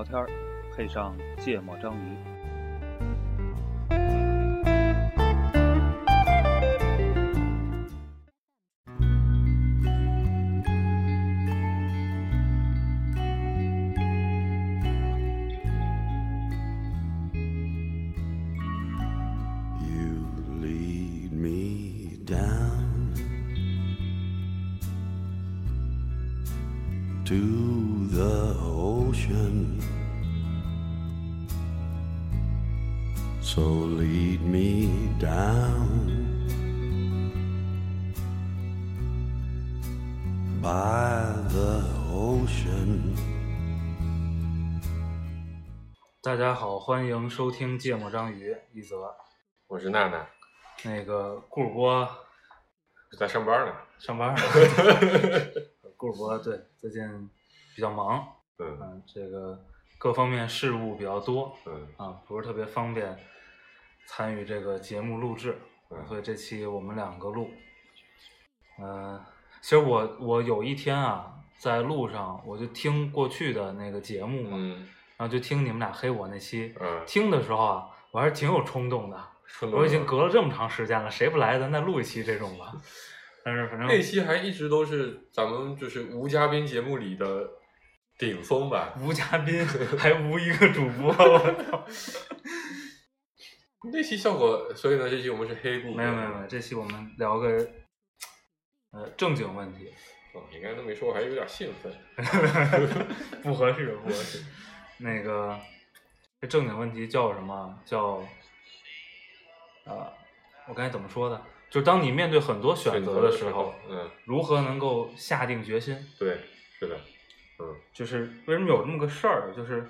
聊天儿，配上芥末章鱼。家好，欢迎收听芥末章鱼一泽。我是娜娜，那个顾主播。在上班呢。上班呢，顾主播对最近比较忙，嗯。嗯，这个各方面事务比较多。嗯。啊，不是特别方便参与这个节目录制，嗯。所以这期我们两个录。嗯、其实我我有一天啊，在路上我就听过去的那个节目嘛，嗯然后就听你们俩黑我那期，嗯，听的时候啊，我还是挺有冲动的。动我已经隔了这么长时间了，谁不来咱再录一期这种吧？但是反正那期还一直都是咱们就是无嘉宾节目里的顶峰吧。无嘉宾，还无一个主播，我操！那期效果，所以呢，这期我们是黑部。没有没有没有，这期我们聊个呃正经问题，哦，你刚才都没说，我还有点兴奋。不合适不合适。那个这正经问题叫什么？叫呃，我刚才怎么说的？就是当你面对很多选择的时候，嗯，如何能够下定决心？对，是的，嗯就是为什么有这么个事儿？就是，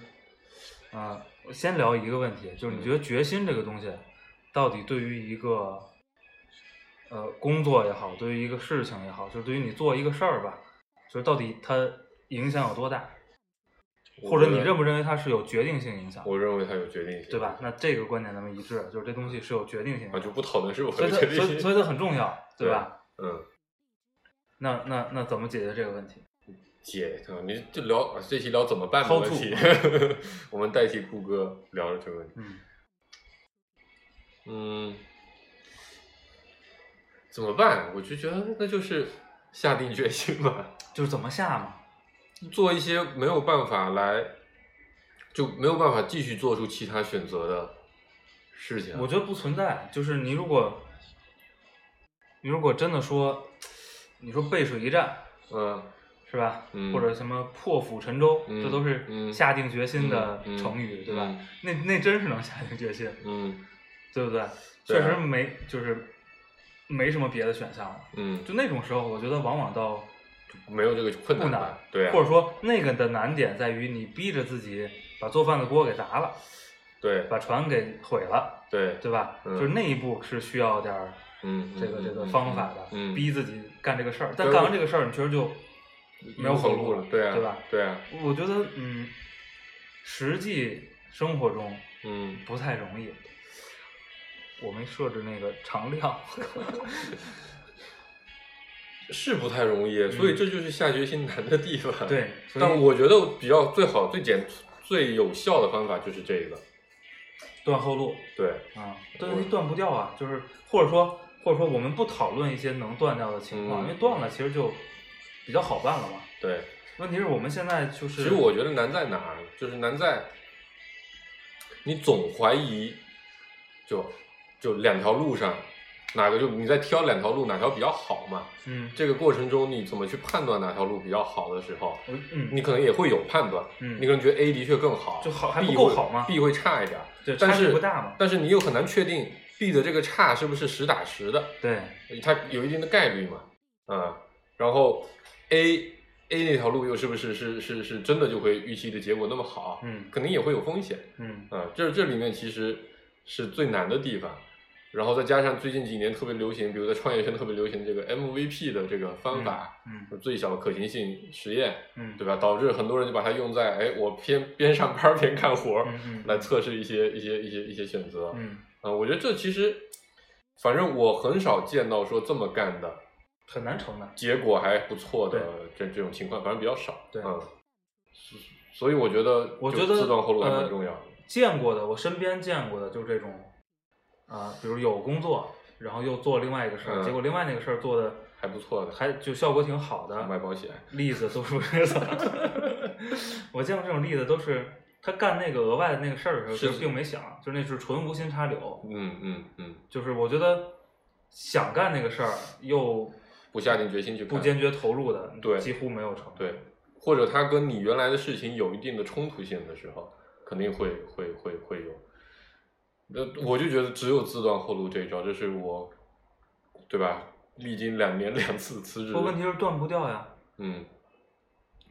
啊、我先聊一个问题，就是你觉得决心这个东西，到底对于一个，呃，工作也好，对于一个事情也好，就是对于你做一个事儿吧，就是到底它影响有多大，或者你认不认为它是有决定性影响，我认为它有决定性，对吧？？那这个观点咱们一致，就是这东西是有决定性啊，的，就不讨论是有决定性。所以所以它很重要，对吧？嗯，那那那怎么解决这个问题？姐，对吧？你就聊啊这期聊怎么办的问题，我们代替酷哥聊这个问题。嗯嗯，怎么办？我就觉得那就是下定决心吧，就是怎么下嘛？做一些没有办法来，就没有办法继续做出其他选择的事情。我觉得不存在，就是你如果，你如果真的说，你说背水一战嗯是吧？嗯或者什么破釜沉舟，嗯这都是嗯下定决心的成语，对吧？嗯那那真是能下定决心，嗯对不对？对啊确实没就是没什么别的选项了。嗯，就那种时候，我觉得往往倒没有这个困不难难，对啊，或者说那个的难点在于你逼着自己把做饭的锅给砸了，对。把船给毁了，对。对吧？嗯。就是那一步是需要点儿嗯，这个这个方法的，嗯，逼自己干这个事儿。但干完这个事儿，你确实就没有后路了，对啊，对吧？对啊，我觉得，嗯，实际生活中嗯，不太容易。我没设置那个常量，是不太容易，所以这就是下决心难的地方。嗯对，但我觉得比较最好、最简、最有效的方法就是这个。断后路对，啊，这东西断不掉啊，就是或者说或者说我们不讨论一些能断掉的情况，嗯因为断了其实就比较好办了嘛。对。问题是我们现在就是，其实我觉得难在哪儿，就是难在你总怀疑，就就两条路上哪个就你在挑两条路哪条比较好嘛。嗯这个过程中你怎么去判断哪条路比较好的时候，嗯你可能也会有判断。嗯你可能觉得 A 的确更好，就好还不 B 会够好吗？B 会差一点，对但是不大嘛但是你又很难确定 B 的这个差是不是实打实的，对，它有一定的概率嘛，啊、然后 A A 那条路又是不是是是是真的就会预期的结果那么好？嗯肯定也会有风险，嗯啊、这这里面其实是最难的地方。然后再加上最近几年特别流行，比如在创业圈特别流行这个 MVP 的这个方法，嗯最小可行性实验，嗯，对吧？导致很多人就把它用在哎，我边边上班边干活，嗯嗯来测试一些一些一些一些选择。嗯，啊，我觉得这其实，反正我很少见到说这么干的，很难成的。结果还不错的这这种情况，反正比较少。对嗯，所以我觉得，我觉得自断后路还蛮呃重要的。见过的，我身边见过的就这种，啊、比如有工作，然后又做另外一个事儿，嗯结果另外那个事儿做的还不错的，还就效果挺好的，卖保险，例子都是 我见过这种例子，都是他干那个额外的那个事儿的时候，是其实并没想，就是那是纯无心插柳。嗯嗯嗯，就是我觉得想干那个事儿又不下定决心去干，不坚决投入的，对几乎没有成。对，或者他跟你原来的事情有一定的冲突性的时候，肯定会会会会有。那我就觉得只有自断后路这一招，这是我，对吧？历经两年 两次辞职问题是断不掉呀，嗯，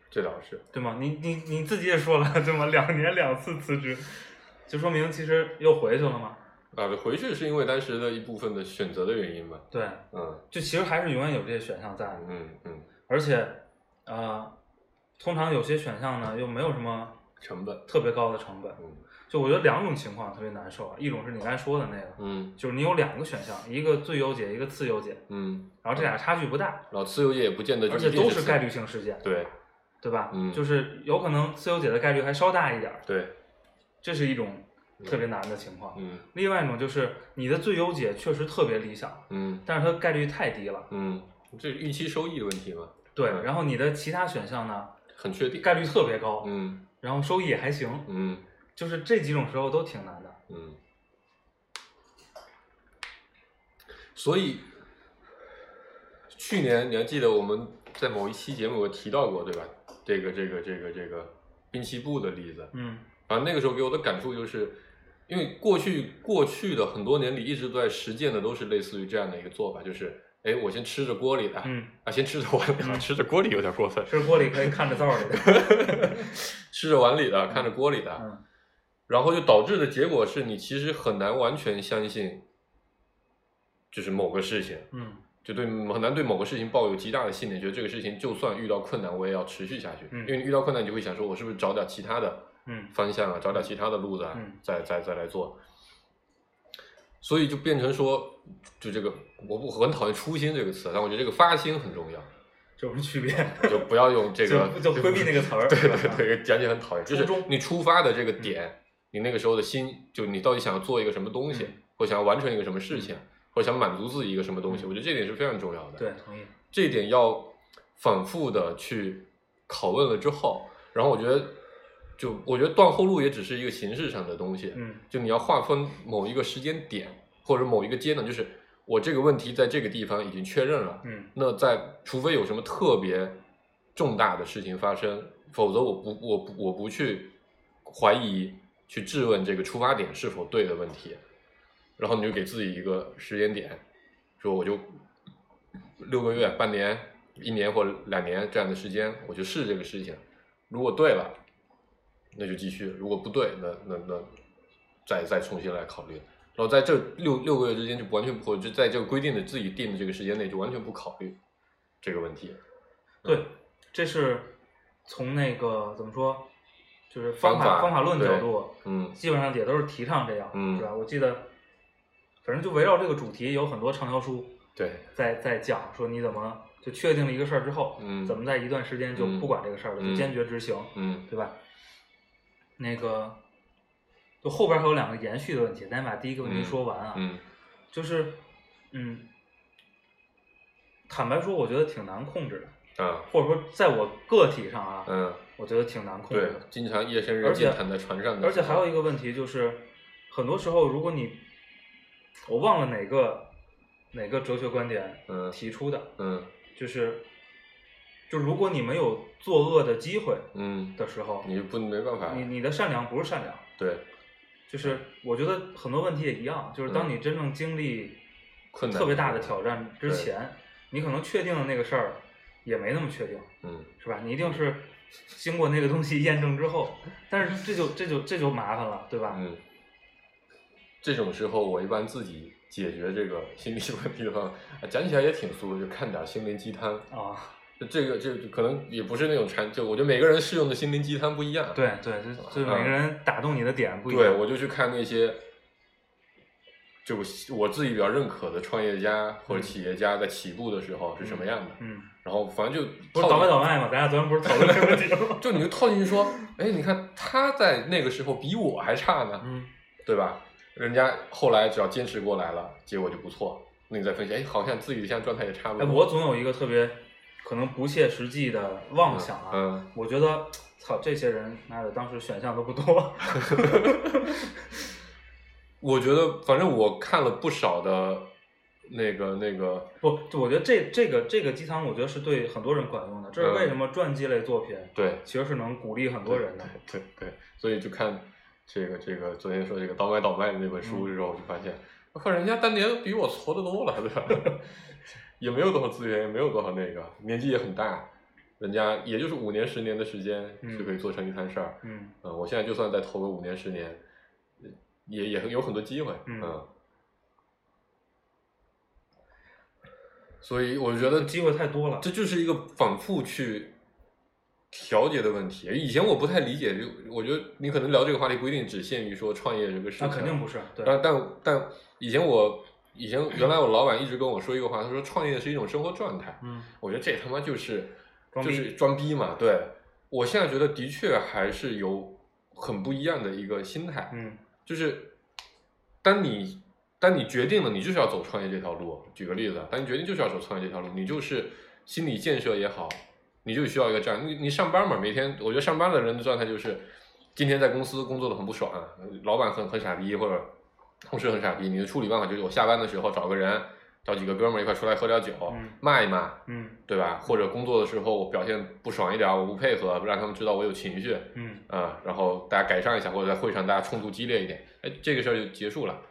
这倒是，对吗？你你你自己也说了，对吗？两年两次辞职，就说明其实又回去了嘛。啊，回去是因为当时的一部分的选择的原因嘛，对，嗯就其实还是永远有这些选项在的，嗯嗯，而且，呃，通常有些选项呢又没有什么成本，特别高的成本。嗯就我觉得两种情况特别难受啊，一种是你刚才说的那个，嗯。就是你有两个选项，一个最优解，一个次优解，嗯，然后这俩差距不大，然后次优解也不见得就而且都是概率性事件，对对吧？嗯。就是有可能次优解的概率还稍大一点儿，对，这是一种特别难的情况。嗯。另外一种就是你的最优解确实特别理想，嗯。但是它概率太低了，嗯，这是预期收益的问题嘛，对。嗯。然后你的其他选项呢，很确定，概率特别高，嗯。然后收益也还行，嗯就是这几种时候都挺难的。嗯，所以去年你还记得我们在某一期节目我提到过对吧？这个这个这个这个滨崎步的例子，嗯。反正那个时候给我的感触就是，因为过去过去的很多年里一直都在实践的都是类似于这样的一个做法，就是哎，我先吃着锅里的，嗯，啊，先吃着碗里的，嗯。吃着锅里有点过分，吃锅里可以看着灶里的，吃着碗里的，看着锅里的，嗯然后就导致的结果是你其实很难完全相信，就是某个事情，嗯就对很难对某个事情抱有极大的信念，觉得这个事情就算遇到困难，我也要持续下去。嗯因为你遇到困难，你就会想说，我是不是找点其他的嗯方向啊，找点其他的路子啊，嗯再再再来做。所以就变成说，就这个我不很讨厌“初心”这个词，但我觉得这个发心很重要，这有什么区别？就不要用这个 就就规避那个词儿 对对对，讲起来很讨厌。就是你出发的这个点，你那个时候的心，就你到底想要做一个什么东西，嗯。或想要完成一个什么事情，或者想满足自己一个什么东西，嗯。我觉得这点是非常重要的。对，同意。这一点要反复的去拷问了之后，然后我觉得，就我觉得断后路也只是一个形式上的东西，嗯。就你要划分某一个时间点或者某一个阶段，就是我这个问题在这个地方已经确认了，嗯。那在除非有什么特别重大的事情发生，否则我不我不我不去怀疑去质问这个出发点是否对的问题，然后你就给自己一个时间点，说我就六个月、半年、一年或者两年这样的时间，我就试这个事情，如果对了，那就继续；如果不对，那那那再再重新来考虑。然后在这六六个月之间就完全不会，就在这个规定的自己定的这个时间内，就完全不考虑这个问题。对，这是从那个怎么说，就是方方法方法论角度，嗯基本上也都是提倡这样，嗯是吧？我记得，反正就围绕这个主题有很多畅销书对，在在讲，说你怎么就确定了一个事儿之后，嗯怎么在一段时间就嗯不管这个事儿就坚决执行，嗯对吧？那个，就后边还有两个延续的问题，咱把第一个问题嗯说完啊，嗯就是，嗯，坦白说，我觉得挺难控制的，啊或者说在我个体上啊，嗯，我觉得挺难控制对的。，经常夜深人静躺在船上而且还有一个问题就是，很多时候如果你，我忘了哪个哪个哲学观点嗯提出的，嗯就是，就如果你没有作恶的机会嗯，的时候，你就不没办法，你你的善良不是善良，对就是我觉得很多问题也一样，就是当嗯你真正经历困难特别大的挑战之前，你可能确定的那个事儿也没那么确定，嗯是吧？你一定是经过那个东西验证之后，但是这就这就这就麻烦了，对吧？嗯，这种时候我一般自己解决这个心理 问题的方法，啊讲起来也挺俗的，就看点心灵鸡汤。啊，就这个这个可能也不是那种禅，就我觉得每个人适用的心灵鸡汤不一样。对对，就就是每个人打动你的点不一样。对，我就去看那些，就我自己比较认可的创业家或者嗯企业家在起步的时候是什么样的，嗯，然后反正就不是倒卖倒卖嘛？咱俩昨天不是讨论这个问题吗？就你就套进去说，哎，你看他在那个时候比我还差呢，嗯对吧？人家后来只要坚持过来了，结果就不错。那你再分析，哎，好像自己现在状态也差不哎，多。我总有一个特别可能不切实际的妄想啊。嗯，我觉得，操，这些人妈的，当时选项都不多。我觉得反正我看了不少的那个那个，不，我觉得这这个这个鸡汤，我觉得是对很多人管用的。这是为什么传记类作品对其实是能鼓励很多人的。对对，所以就看这个这个昨天说这个倒卖倒卖的那本书的时候，我就发现，我靠，人家当年比我矬的多了，对吧？也没有多少资源，也没有多少那个，年纪也很大，人家也就是五年十年的时间嗯就可以做成一摊事儿。嗯嗯，我现在就算再投个五年十年，也也有很多机会。嗯所以我觉得机会太多了这就是一个反复去调节的问题。以前我不太理解，就我觉得你可能聊这个话题不一定只限于说创业这个事情，那肯定不是。对，但但但以前我以前原来我老板一直跟我说一个话，他说创业是一种生活状态。嗯我觉得这他妈就是就是装逼嘛。对，我现在觉得的确还是有很不一样的一个心态。嗯就是当你当你决定了你就是要走创业这条路，举个例子，当你决定就是要走创业这条路，你就是心理建设也好，你就需要一个这样。你你上班嘛，每天我觉得上班的人的状态就是今天在公司工作的很不爽，老板很很傻逼或者同事很傻逼，你的处理办法就是我下班的时候找个人。找几个哥们儿一块出来喝点酒，嗯骂一骂，嗯对吧？或者工作的时候我表现不爽一点，我不配合，让他们知道我有情绪，嗯啊、然后大家改善一下，或者在会上大家冲突激烈一点，哎，这个事儿就结束了。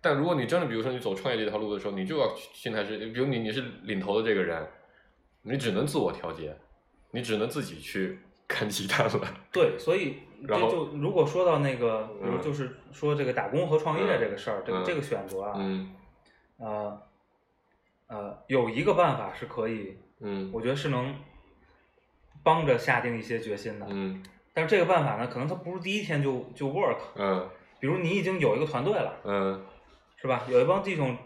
但如果你真的，比如说你走创业这条路的时候，你就要心态是，比如你你是领头的这个人，你只能自我调节，你只能自己去看鸡蛋了。对，所以这然后就如果说到那个，比如嗯就是说这个打工和创业嗯这个事儿，这个嗯这个选择啊，嗯呃呃，有一个办法是可以，嗯我觉得是能帮着下定一些决心的。嗯但是这个办法呢，可能它不是第一天就就 work。嗯比如你已经有一个团队了，嗯是吧？有一帮弟兄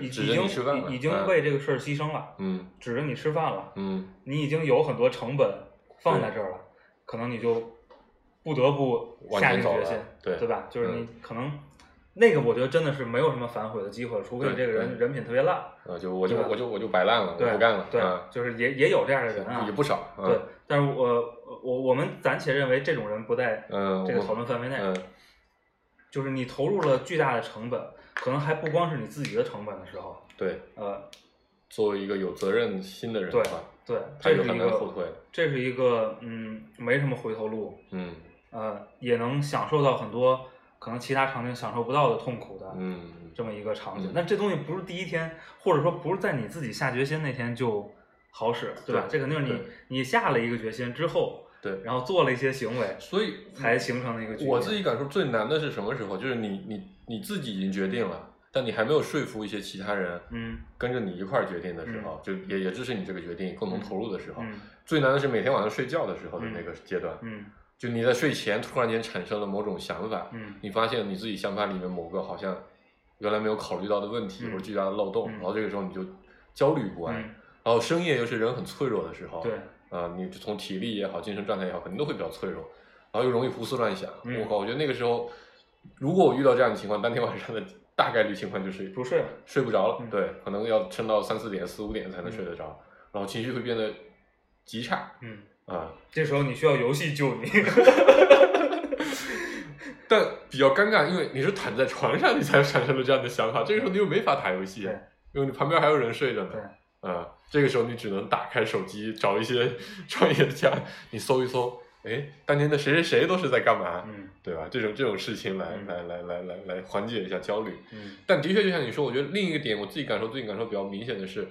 已已经已已经嗯为这个事儿牺牲了，嗯指着你吃饭了，嗯你已经有很多成本放在这儿了，可能你就不得不下定决心对对吧？就是你嗯可能那个，我觉得真的是没有什么反悔的机会，除非你这个人人品特别烂，啊，就我就我就我就摆烂了，我，不干了，对啊，，就是也也有这样的人啊，也不少，啊。对，但是我我我们暂且认为这种人不在嗯，这个讨论范围内，嗯。就是你投入了巨大的成本，可能还不光是你自己的成本的时候，对，呃，作为一个有责任心的人对的话，对，他就很这是一个难后退，这是一个嗯没什么回头路，嗯。呃，也能享受到很多可能其他场景享受不到的痛苦的嗯这么一个场景嗯。但这东西不是第一天，或者说不是在你自己下决心那天就好使，对吧？对这肯定是你你下了一个决心之后，对，然后做了一些行为，所以才形成了一个。我自己感受最难的是什么时候？就是你你你自己已经决定了，但你还没有说服一些其他人，嗯跟着你一块儿决定的时候，就也也支持你这个决定，共同投入的时候，嗯最难的是每天晚上睡觉的时候的那个阶段，嗯就你在睡前突然间产生了某种想法，嗯你发现你自己想法里面某个好像原来没有考虑到的问题、嗯或者巨大的漏洞，嗯然后这个时候你就焦虑不安，嗯，然后深夜又是人很脆弱的时候，对，啊、你从体力也好，精神状态也好，肯定都会比较脆弱，然后又容易胡思乱想。嗯我靠，我觉得那个时候，如果我遇到这样的情况，当天晚上的大概率情况就是不睡了。睡不着了，嗯对，可能要撑到三四点、四五点才能睡得着，然后情绪会变得极差嗯，啊。这时候你需要游戏救你。但比较尴尬，因为你是躺在床上，你才产生了这样的想法，这个时候你又没法打游戏对，因为你旁边还有人睡着呢。对，啊、这个时候你只能打开手机找一些创业家，你搜一搜，哎，当年的谁谁谁都是在干嘛，嗯对吧？这种这种事情来、嗯来来来来来缓解一下焦虑。嗯但的确就像你说，我觉得另一个点，我自己感受最近感受比较明显的是，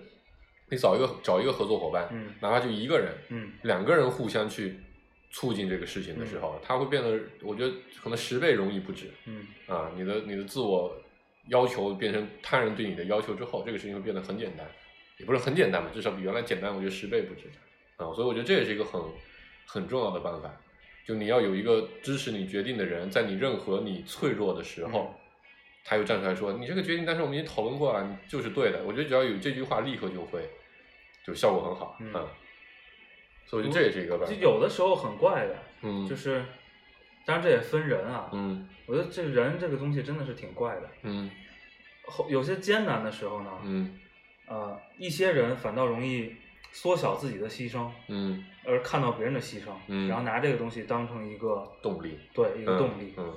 你找一个找一个合作伙伴，嗯哪怕就一个人，嗯两个人互相去促进这个事情的时候，它会变得，我觉得可能十倍容易不止嗯啊！你的你的自我要求变成他人对你的要求之后，这个事情会变得很简单，也不是很简单吧，至少比原来简单，我觉得十倍不止啊！所以我觉得这也是一个很很重要的办法，就你要有一个支持你决定的人，在你任何你脆弱的时候，嗯他又站出来说你这个决定，但是我们已经讨论过了，你就是对的。我觉得只要有这句话，立刻就会就效果很好，嗯所以我觉得这也是一个办就法，有的时候很怪的，嗯，就是，当然这也分人啊。嗯我觉得这人这个东西真的是挺怪的。嗯后有些艰难的时候呢，嗯呃，一些人反倒容易缩小自己的牺牲，嗯，而看到别人的牺牲，嗯然后拿这个东西当成一个动力，对一个动力。嗯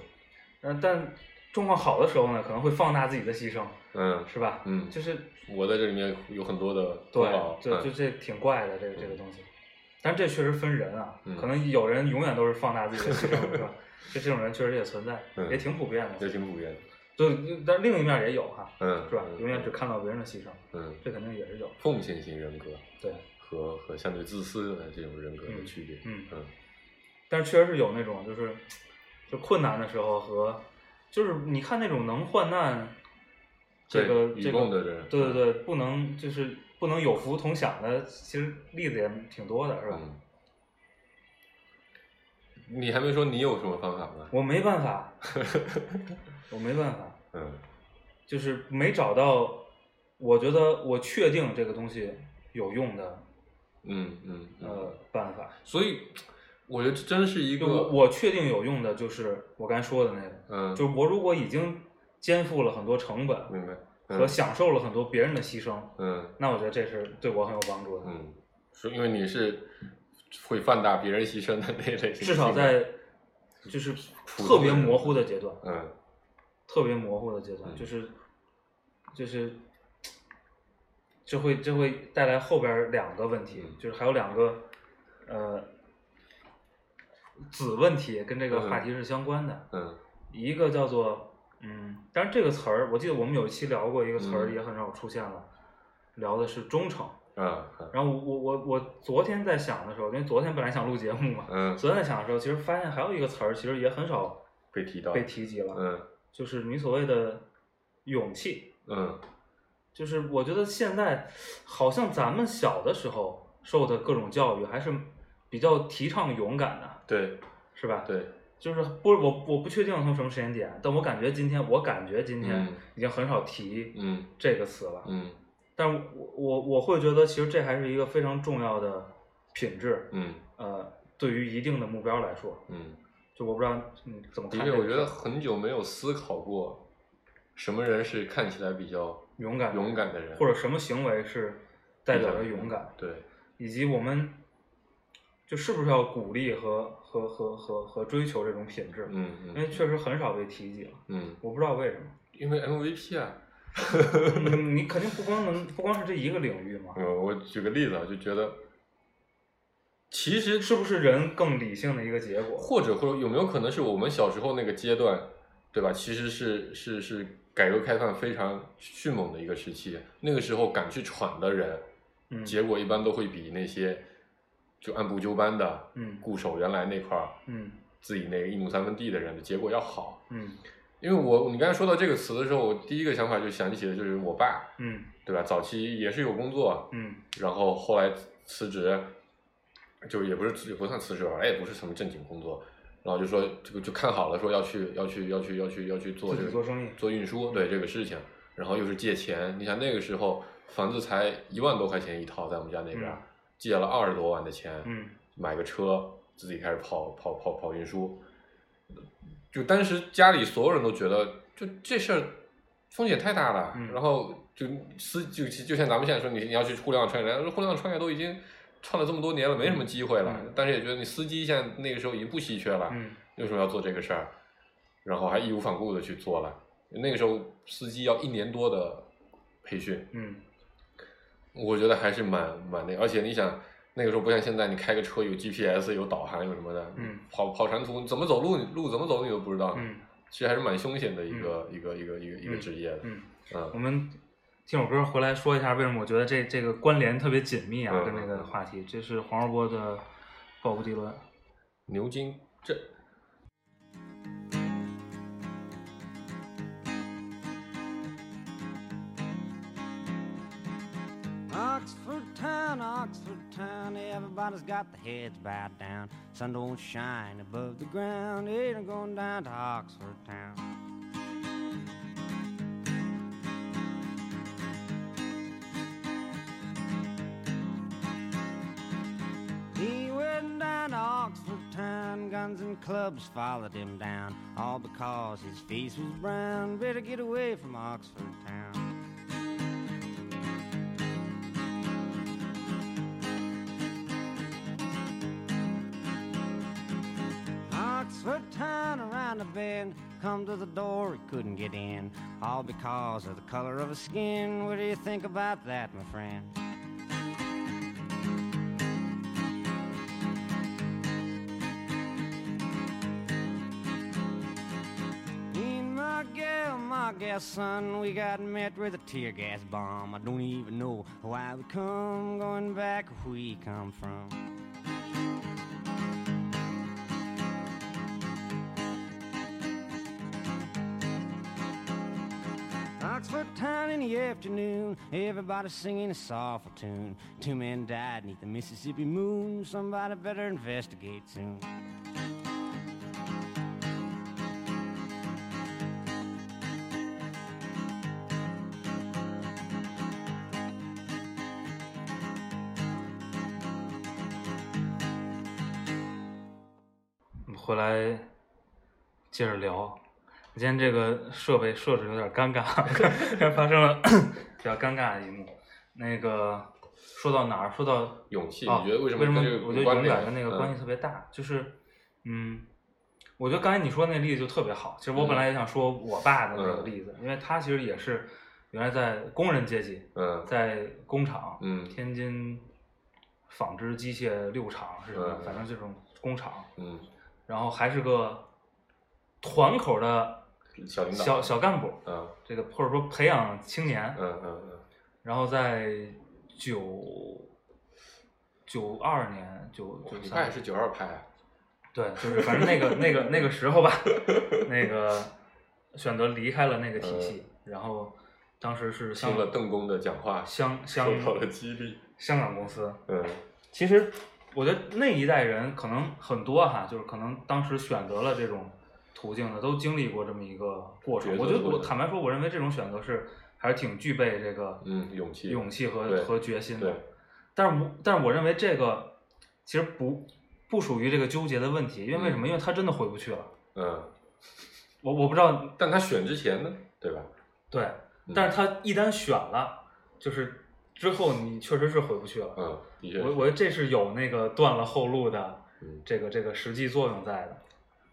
嗯、但状况好的时候呢，可能会放大自己的牺牲，嗯是吧？嗯，就是我在这里面有很多的对，，就嗯就这挺怪的这个这个东西。但这确实分人啊，嗯可能有人永远都是放大自己的牺牲，是吧？就这种人确实也存在，嗯也挺普遍的，也。挺普遍的，就，但另一面也有哈，嗯，是吧？嗯永远只看到别人的牺牲，嗯这肯定也是有。奉献型人格对，和和相对自私的这种人格的区别，嗯嗯但是确实是有那种就是就困难的时候和就是你看那种能患难，这个对这个对对对，不能就是不能有福同享的，其实例子也挺多的，是吧？嗯，你还没说你有什么方法吗？我没办法，我没办法，嗯就是没找到，我觉得我确定这个东西有用的嗯嗯嗯，呃办法。所以我觉得这真是一个我我确定有用的就是我刚才说的那个，嗯，就是我如果已经肩负了很多成本明白和享受了很多别人的牺牲，嗯那我觉得这是对我很有帮助的。嗯，是因为你是会放大别人牺牲的那一类型，至少在就是普通人特别模糊的阶段，嗯特别模糊的阶段，嗯就是就是就会就会带来后边儿两个问题，嗯就是还有两个呃子问题跟这个话题是相关的，嗯。一个叫做嗯，但是这个词儿，我记得我们有一期聊过一个词儿，嗯。也很少出现了，聊的是忠诚。啊嗯。然后我我我昨天在想的时候，因为昨天本来想录节目嘛，嗯。昨天在想的时候，其实发现还有一个词儿，其实也很少被提到被提及了，嗯。就是你所谓的勇气。嗯。就是我觉得现在好像咱们小的时候受的各种教育还是比较提倡勇敢的，对是吧？，对就是不是我我不确定从什么时间点，但我感觉今天我感觉今天嗯已经很少提嗯这个词了。嗯但是我我我会觉得其实这还是一个非常重要的品质，嗯呃，对于一定的目标来说，嗯，就我不知道你怎么看这个事儿。我觉得很久没有思考过什么人是看起来比较勇敢勇敢的人，或者什么行为是代表着勇敢，对，以及我们就是不是要鼓励和和和和和追求这种品质，嗯因为嗯确实很少被提及了，嗯，我不知道为什么。因为 MVP 啊，嗯你肯定不光能不光是这一个领域嘛，嗯，我举个例子啊，就觉得其实是不是人更理性的一个结果？或者或者有没有可能是我们小时候那个阶段，对吧？其实是是是改革开放非常迅猛的一个时期，那个时候敢去闯的人，嗯结果一般都会比那些就按部就班的嗯。固守原来那块儿嗯。自己那个一亩三分地的人的结果要好。嗯。因为我你刚才说到这个词的时候，我第一个想法就想起的就是我爸，嗯。对吧？早期也是有工作，嗯。然后后来辞职，就也不是也不算辞职吧，也不是什么正经工作，然后就说这个就看好了，说要去要去要去要去要去做这个做生意做运输，对这个事情，然后又是借钱，你想那个时候房子才一万多块钱一套，在我们家那边、嗯借了二十多万的钱，嗯。买个车，自己开始跑跑跑跑运输，就当时家里所有人都觉得，就这事儿风险太大了，嗯。然后就司就就像咱们现在说你你要去互联网创业，人家说互联网创业都已经创了这么多年了，没什么机会了，嗯。但是也觉得你司机现在那个时候已经不稀缺了，嗯。为什么要做这个事儿？然后还义无反顾的去做了，那个时候司机要一年多的培训，嗯我觉得还是蛮蛮那个，而且你想那个时候不像现在，你开个车有 GPS 有导航有什么的，嗯跑跑长途怎么走路路怎么走你都不知道，嗯其实还是蛮凶险的一个、一个一个一个一个嗯职业的，嗯，嗯我们听首歌回来说一下为什么我觉得这这个关联特别紧密啊，嗯跟那个话题，这是黄世波的《鲍勃迪伦》。牛津镇，down Oxford town, everybody's got their heads bowed down. Sun don't shine above the ground, Ain't ain't going down to Oxford town. He went down to Oxford town, guns and clubs followed him down, all because his face was brown. Better get away from Oxford town. Oxford town around the bend, come to the door, he couldn't get in, all because of the color of his skin. What do you think about that, my friend? And my gal son, we got met with a tear gas bomb. I don't even know why we come, going back where we come from. Oxford town in the afternoon, everybody singing a soulful tune. Two men died neath the Mississippi moon. Somebody better investigate soon.我们回来接着聊。 今天这个设备设置有点尴尬，发生了 比较尴尬的一幕。那个说到哪儿？说到勇气，啊你觉得为什么为什么我觉得勇敢跟那个关系嗯特别大？就是，嗯，我觉得刚才你说那例子就特别好。其实我本来也想说我爸的那个嗯例子，因为他其实也是原来在工人阶级，嗯在工厂，嗯天津纺织机械六厂是什么？嗯反正这种工厂，嗯，然后还是个团口的小领导，小小干部，嗯这个或者说培养青年，嗯嗯嗯然后在九九二年九嗯，九三，也是九二派啊，对，就是反正那个那个那个时候吧，那个选择离开了那个体系，然后当时是听了邓公的讲话，香香受到了激励，香港公司，嗯。其实我觉得那一代人可能很多哈，就是可能当时选择了这种途径的，都经历过这么一个过程。我觉得我坦白说，我认为这种选择是还是挺具备这个嗯，勇气，勇气和和决心的对。但是我但是我认为这个其实不不属于这个纠结的问题，因为为什么？嗯因为他真的回不去了。嗯，我我不知道但他选之前呢，对吧？对，嗯但是他一旦选了，就是之后你确实是回不去了。嗯，我我觉得这是有那个断了后路的嗯，这个这个实际作用在的。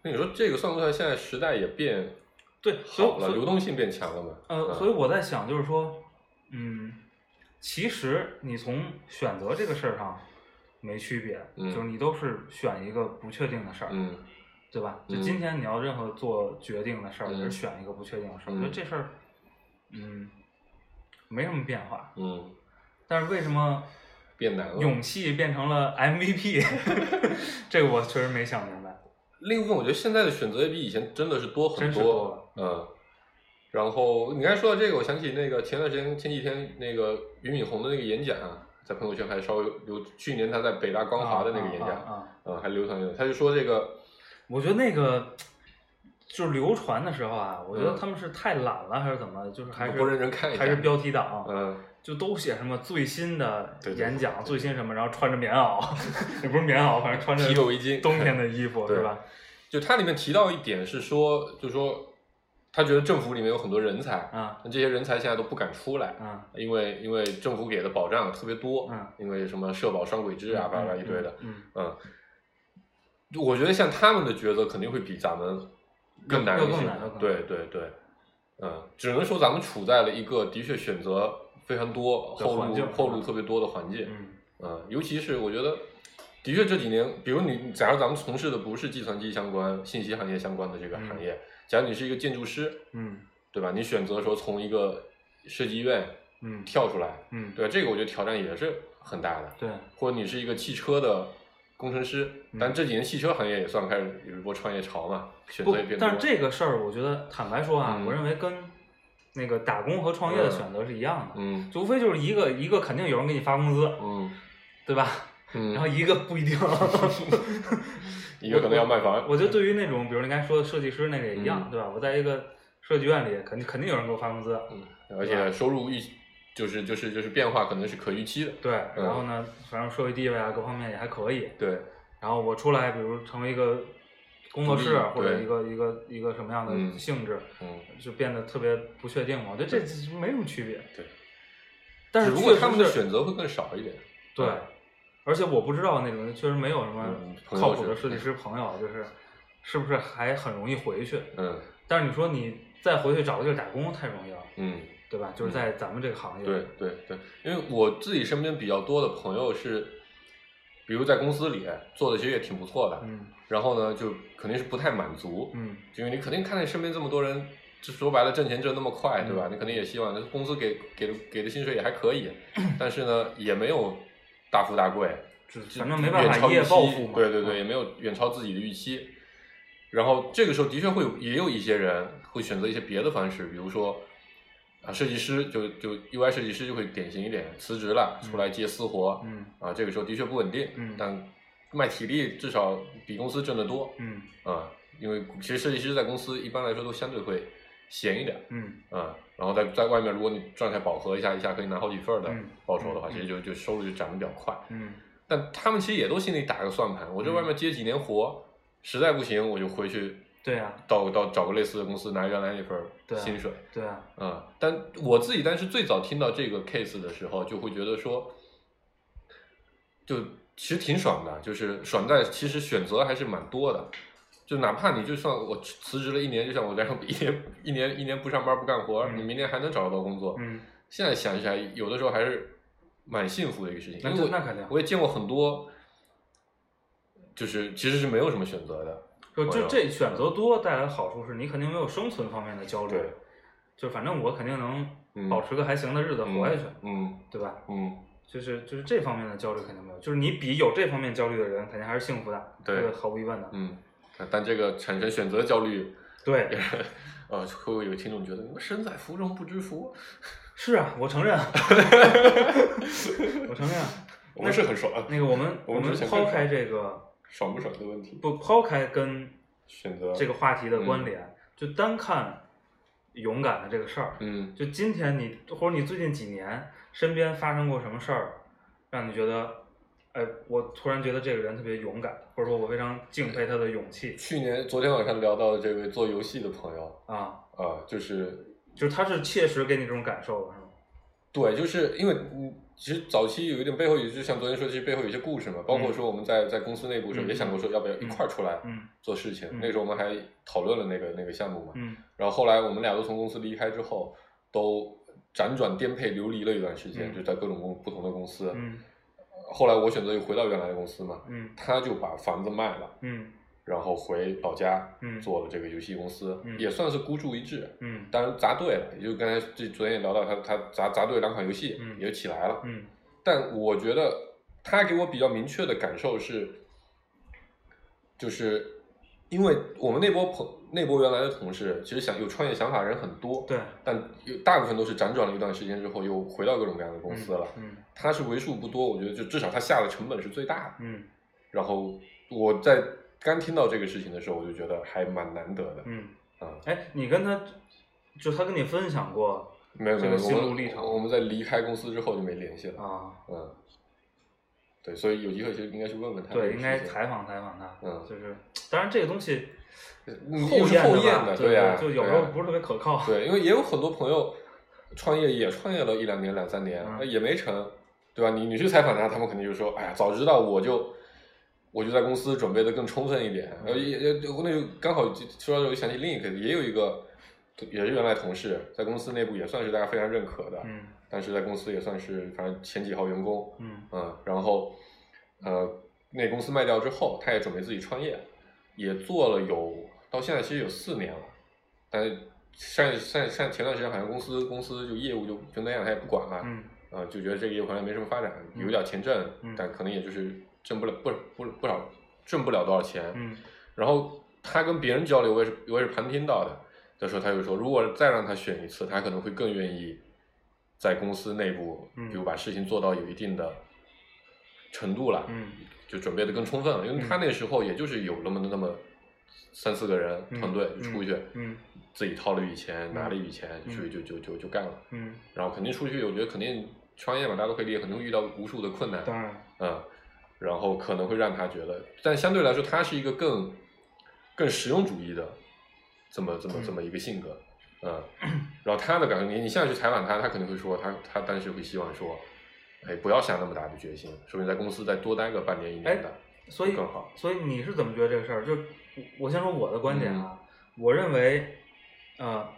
那你说这个算不算现在时代也变对，好了，流动性变强了嘛？呃，嗯所以我在想，就是说，嗯，其实你从选择这个事儿上没区别，嗯就是你都是选一个不确定的事儿，嗯对吧？就嗯今天你要任何做决定的事儿，嗯也是选一个不确定的事儿。我觉得嗯这事儿，嗯，没什么变化。嗯，但是为什么变难了。勇气变成了 MVP？这个我确实没想明白。另一部分，我觉得现在的选择也比以前真的是多很多嗯，然后你刚才说到这个，我想起那个前段时间前几天那个俞敏洪的那个演讲啊，在朋友圈还稍微流，去年他在北大光华的那个演讲，啊啊啊嗯，还流传着，他就说这个，我觉得那个就是流传的时候啊，我觉得嗯。他们是太懒了，还是怎么？就是还是不认真看一下还是标题党，嗯就都写什么最新的对对演讲，最新什么，然后穿着棉袄，也不是棉袄，反正穿着披个围巾冬天的衣服对。吧？就它里面提到一点是说，就说他觉得政府里面有很多人才，啊那这些人才现在都不敢出来，啊因为因为政府给的保障特别多，嗯因为什么社保双轨制啊，巴拉巴拉一堆的，嗯，嗯，我觉得像他们的抉择肯定会比咱们更难一些对对对，嗯，只能说咱们处在了一个的确选择非常多、后路后路特别多的环境，嗯嗯，尤其是我觉得，的确这几年，比如你，假如咱们从事的不是计算机相关、信息行业相关的这个行业，假如你是一个建筑师，嗯对吧？你选择说从一个设计院嗯跳出来，嗯，对吧？这个我觉得挑战也是很大的。对，或者你是一个汽车的工程师，嗯但这几年汽车行业也算开始有一波创业潮嘛，选择也变，多。但是这个事儿，我觉得坦白说啊，嗯我认为跟那个打工和创业的选择是一样的，嗯就无非就是一个一个肯定有人给你发工资，嗯对吧？嗯，然后一个不一定，一个可能要卖房，我觉得对于那种，比如你刚才说的设计师那个也一样，嗯对吧？我在一个设计院里，肯定肯定有人给我发工资，嗯，而且收入预就是就是就是变化可能是可预期的，对。嗯然后呢，反正社会地位啊各方面也还可以。对，然后我出来，比如成为一个工作室或者一个一个一个什么样的嗯性质，嗯，就变得特别不确定嘛。我觉得这这没什么区别。对，但是只不过确实是他们的选择会更少一点。对嗯，而且我不知道那种确实没有什么靠谱的设计师朋友，就是是不是还很容易回去？嗯但是你说你再回去找个地儿打工太容易了，嗯，对吧？就是在咱们这个行业，对对对，因为我自己身边比较多的朋友是，比如在公司里做的其实也挺不错的，嗯然后呢就肯定是不太满足，嗯因为你肯定看见身边这么多人，就说白了挣钱挣那么快，对吧？嗯你肯定也希望，那公司给给的给的薪水也还可以，但是呢也没有大富大贵，就就反正没办法一夜暴富嘛。对对对，嗯也没有远超自己的预期。然后这个时候的确会有，也有一些人会选择一些别的方式，比如说啊，设计师就就 UI 设计师就会典型一点，辞职了出来接私活，嗯啊，这个时候的确不稳定，嗯但卖体力至少比公司挣得多，嗯啊，因为其实设计师在公司一般来说都相对会闲一点，嗯啊，然后在在外面，如果你状态饱和一下，一下可以拿好几份的嗯报酬的话，嗯其实就就收入就涨得比较快。嗯但他们其实也都心里打个算盘，我这外面接几年活，实在不行我就回去对啊到到找个类似的公司拿原来那份薪水。对啊，啊、但我自己当时最早听到这个 case 的时候，就会觉得说，就其实挺爽的，就是爽在其实选择还是蛮多的。就哪怕你就算我辞职了一年，就像我这样 一年一年一年不上班不干活，嗯你明年还能找得到工作。嗯现在想起来，有的时候还是蛮幸福的一个事情。那因为我那肯定我也见过很多，就是其实是没有什么选择的。就就这选择多带来的好处是你肯定没有生存方面的焦虑对，就反正我肯定能嗯保持个还行的日子活下去，嗯对吧？嗯，就是就是这方面的焦虑肯定没有，就是你比有这方面焦虑的人肯定还是幸福的，对这个毫无疑问的。嗯，但这个产生选择焦虑，对，呃，会不会有听众觉得你们身在福中不知福？是啊，我承认，我承认。我们是很爽，那个我们我们抛开这个爽不爽的问题。不抛开跟选择这个话题的关联，就单看勇敢的这个事儿。嗯就今天你或者你最近几年身边发生过什么事儿，让你觉得，哎，我突然觉得这个人特别勇敢，或者说我非常敬佩他的勇气去年昨天晚上聊到的这位做游戏的朋友啊，啊、就是就是他是切实给你这种感受了，是吗？对，就是因为嗯，其实早期有一点背后有，就像昨天说，其实背后有一些故事嘛，包括嗯。说我们在在公司内部的时候嗯。也想过说要不要一块儿出来嗯。做事情，嗯。那时候我们还讨论了那个那个项目嘛，嗯。然后后来我们俩都从公司离开之后，都辗转颠沛流离了一段时间，嗯。就在各种公不同的公司。嗯。后来我选择又回到原来的公司嘛，嗯。他就把房子卖了，嗯然后回老家嗯做了这个游戏公司，嗯也算是孤注一掷。嗯当然砸对了，也就刚才这昨天也聊到他他砸砸对两款游戏，嗯也起来了。嗯但我觉得他给我比较明确的感受是，就是因为我们那波朋那波原来的同事，其实想有创业想法的人很多，对，但有大部分都是辗转了一段时间之后，又回到各种各样的公司了。嗯他是为数不多，我觉得就至少他下的成本是最大的。嗯然后我在刚听到这个事情的时候，我就觉得还蛮难得的。嗯，啊，哎，你跟他就他跟你分享过没有没有，这个心路历程我们在离开公司之后就没联系了。啊？嗯，对，所以有机会其实应该去问问他对，应该采访采访他。嗯就是当然这个东西嗯后后验的，对呀、就有时候不是特别可靠。对，因为也有很多朋友创业也创业了一两年、两三年，也没成，对吧？你你去采访他，他们肯定就说：“哎呀，早知道我就我就在公司准备的更充分一点。嗯然后也也那就刚好就说到这个，想起另一个，也有一个也是原来同事，在公司内部也算是大家非常认可的，嗯。但是在公司也算是反正前几号员工，嗯。嗯，然后呃，那公司卖掉之后，他也准备自己创业，也做了有到现在其实有四年了，但是上上上前段时间好像公司公司就业务就就那样，他也不管了，嗯。啊、就觉得这个业务好像没什么发展，嗯有点钱挣，嗯但可能也就是挣不了不不不少挣不了多少钱，嗯然后他跟别人交流，我也是我也是旁听到的。的时候，他就说，如果再让他选一次，他可能会更愿意在公司内部，嗯比如把事情做到有一定的程度了，嗯就准备的更充分了。因为他那时候也就是有那么那么三四个人嗯团队就出去，嗯自己掏了一笔钱，嗯拿了一笔钱，嗯出去就就就就干了。嗯，然后肯定出去，我觉得肯定创业嘛，大家都会历，肯定会遇到无数的困难。当然，嗯，然后可能会让他觉得，但相对来说，他是一个更更实用主义的这么这么这么一个性格，嗯，然后他的感觉，你你现在去采访他，他肯定会说，他他当时会希望说，哎，不要下那么大的决心，说不定在公司再多待个半年一年的，所以更好。所以你是怎么觉得这个事儿？就我我先说我的观点啊，嗯我认为，呃，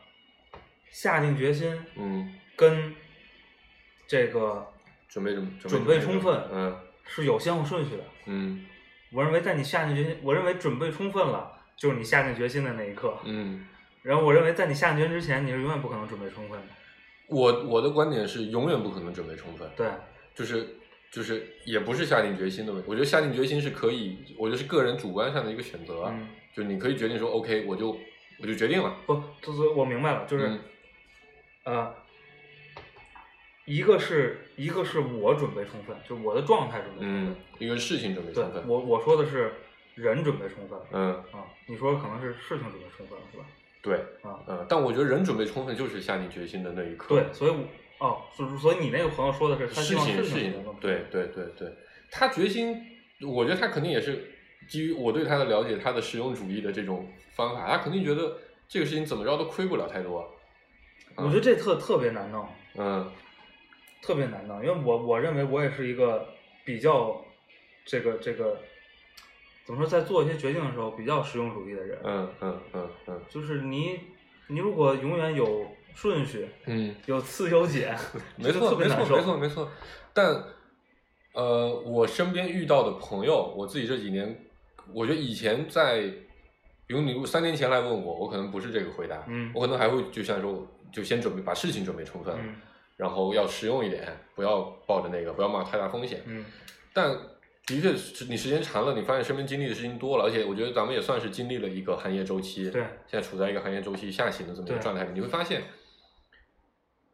下定决心嗯，跟这个准备准准备充分嗯是有先后顺序的。嗯我认为在你下定决心，我认为准备充分了，就是你下定决心的那一刻。嗯，然后我认为在你下定决心之前，你是永远不可能准备充分的。我我的观点是永远不可能准备充分，对，就是就是也不是下定决心的问题，我觉得下定决心是可以，我觉得是个人主观上的一个选择，嗯，就你可以决定说 OK，我就我就决定了，不，就是我明白了，就是、嗯呃，一个是一个是我准备充分，就是我的状态准备充分。嗯，一个事情准备充分，我我说的是人准备充分嗯，啊，你说可能是事情准备充分是吧？对，啊，嗯，但我觉得人准备充分就是下定决心的那一刻，对，所以我哦，所以所以你那个朋友说的是他希事望事情对对对对，他决心，我觉得他肯定也是基于我对他的了解，他的实用主义的这种方法，他肯定觉得这个事情怎么着都亏不了太多，我觉得这特特别难弄，嗯特别难弄，因为我我认为我也是一个比较这个这个怎么说，在做一些决定的时候比较实用主义的人，嗯嗯嗯嗯就是你你如果永远有顺序，嗯。有次有解，没错，没错，没错，没错。但呃，我身边遇到的朋友，我自己这几年，我觉得以前在，比如你如果三年前来问我，我可能不是这个回答，嗯我可能还会就像说，就先准备把事情准备充分，嗯然后要实用一点，不要抱着那个，不要冒太大风险。嗯但的确是你时间长了，你发现身边经历的事情多了，而且我觉得咱们也算是经历了一个行业周期，对现在处在一个行业周期下行的这么一个状态里，你会发现，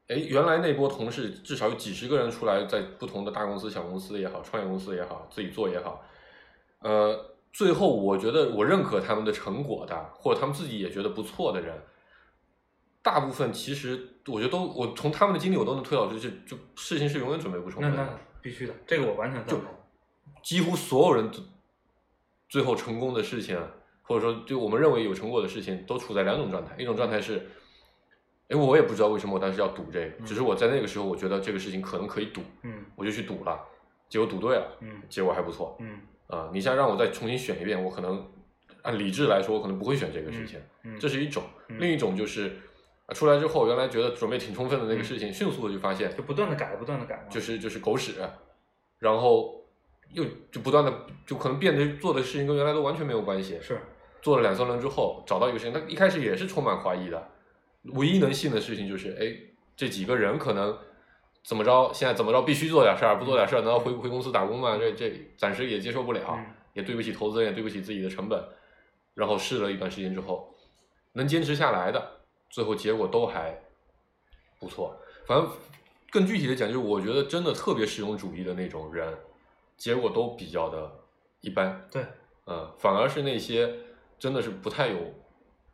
哎，原来那波同事至少有几十个人出来，在不同的大公司、小公司也好，创业公司也好，自己做也好，呃，最后我觉得我认可他们的成果的，或者他们自己也觉得不错的人，大部分其实我觉得都，我从他们的经历我都能推导出，就就事情是永远准备不充分的。那那必须的，这个我完全赞同。几乎所有人都最后成功的事情，或者说就我们认为有成果的事情，都处在两种状态。一种状态是，哎，我也不知道为什么我当时要赌这个，嗯只是我在那个时候我觉得这个事情可能可以赌，嗯我就去赌了，结果赌对了，嗯结果还不错嗯啊、你现在让我再重新选一遍，我可能按理智来说，我可能不会选这个事情，嗯，这是一种。嗯另一种就是啊出来之后，原来觉得准备挺充分的那个事情，迅速的就发现就不断的改，不断的改。就是就是狗屎，然后又就不断的就可能变得做的事情跟原来都完全没有关系。是，做了两三轮之后，找到一个事情，他一开始也是充满怀疑的，唯一能信的事情就是，哎，这几个人可能怎么着，现在怎么着必须做点事儿，不做点事儿难道回回公司打工吗？这这暂时也接受不了，嗯也对不起投资人，也对不起自己的成本。然后试了一段时间之后，能坚持下来的，最后结果都还不错。反正更具体的讲，就是我觉得真的特别实用主义的那种人，结果都比较的一般。对，嗯，反而是那些真的是不太有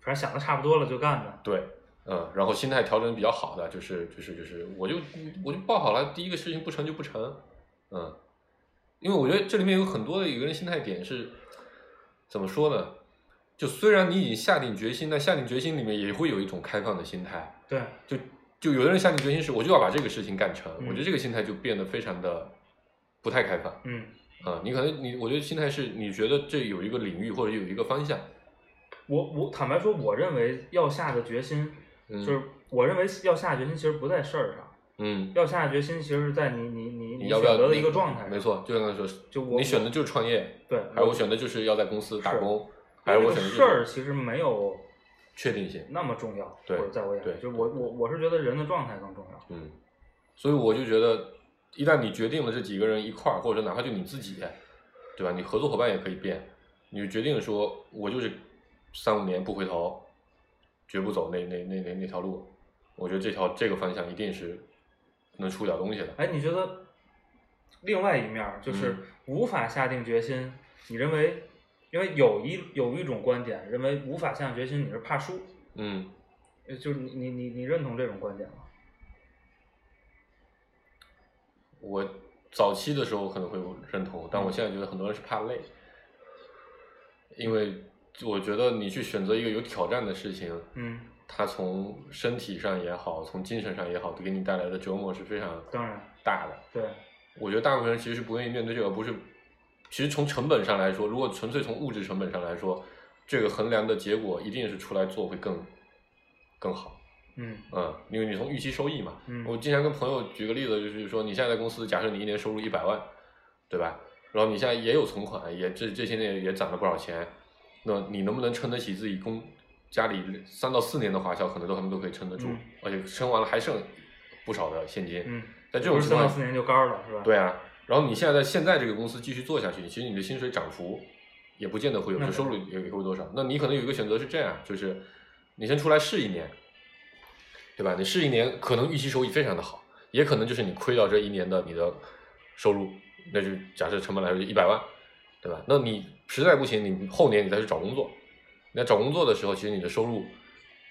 反正想的差不多了就干的。对，嗯，然后心态调整比较好的，就是就是就是，我就我就报好了，第一个事情不成就不成，嗯，因为我觉得这里面有很多的一个人心态点是怎么说呢？就虽然你已经下定决心，但下定决心里面也会有一种开放的心态，对，就就有的人下定决心是我就要把这个事情干成，嗯我觉得这个心态就变得非常的不太开放。嗯，啊、你可能你我觉得心态是你觉得这有一个领域或者有一个方向，我我坦白说，我认为要下的决心，嗯，就是我认为要下决心其实不在事儿上，嗯，要下决心其实是在你你你你选择的一个状态上。没错，就像刚才说，就我你选的就是创业，对，还有我选的就是要在公司打工，这个事儿其实没有确定性，那么重要，对或者在我眼里，就我我我是觉得人的状态更重要。嗯，所以我就觉得，一旦你决定了这几个人一块儿，或者哪怕就你自己，对吧？你合作伙伴也可以变，你就决定说，我就是三五年不回头，绝不走那那那那那条路，我觉得这条这个方向一定是能出点东西的。哎，你觉得另外一面儿就是嗯无法下定决心？你认为，因为有一有一种观点认为无法下决心，你是怕输，嗯，呃就是你你你你认同这种观点吗？我早期的时候可能会认同，但我现在觉得很多人是怕累，因为我觉得你去选择一个有挑战的事情，嗯，它从身体上也好，从精神上也好，给你带来的折磨是非常当然大的。对，我觉得大部分人其实是不愿意面对这个，不是。其实从成本上来说，如果纯粹从物质成本上来说，这个衡量的结果一定是出来做会更更好。嗯嗯，因为你从预期收益嘛。嗯我经常跟朋友举个例子，就是说你现在在公司，假设你一年收入一百万，对吧？然后你现在也有存款，也这这些年也攒了不少钱，那你能不能撑得起自己公家里三到四年的花销，可能都他们都可以撑得住，嗯而且撑完了还剩不少的现金。嗯，在这种情况三到四年就干了是吧？对啊，然后你现在在现在这个公司继续做下去，其实你的薪水涨幅也不见得会有，收入也也会多少。那你可能有一个选择是这样，就是你先出来试一年，对吧？你试一年，可能预期收益非常的好，也可能就是你亏掉这一年的你的收入，那就假设成本来说就一百万，对吧？那你实在不行，你后年你再去找工作，那找工作的时候，其实你的收入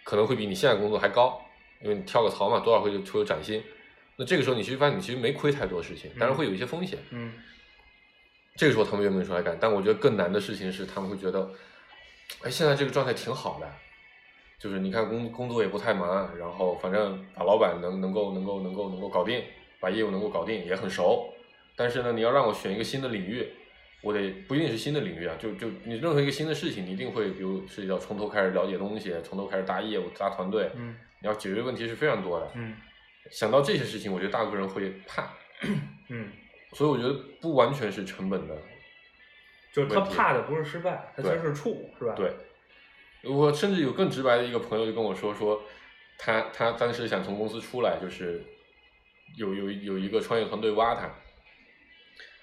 可能会比你现在工作还高，因为你跳个槽嘛，多少会就会有涨薪。那这个时候你其实发现你其实没亏太多事情，当然会有一些风险。嗯这个时候他们愿不愿意出来干？但我觉得更难的事情是，他们会觉得，哎，现在这个状态挺好的，就是你看工工作也不太忙，然后反正把老板能能够能够能够能够搞定，把业务能够搞定，也很熟。但是呢，你要让我选一个新的领域，我得不一定是新的领域啊，就就你任何一个新的事情，你一定会比如涉及到从头开始了解东西，从头开始搭业务、搭团队，嗯你要解决问题是非常多的。嗯想到这些事情，我觉得大部分人会怕，嗯，所以我觉得不完全是成本的就是他怕的不是失败，他其实是怵，是吧？，对，我甚至有更直白的一个朋友就跟我说说，他他当时想从公司出来，就是有有有一个创业团队挖他，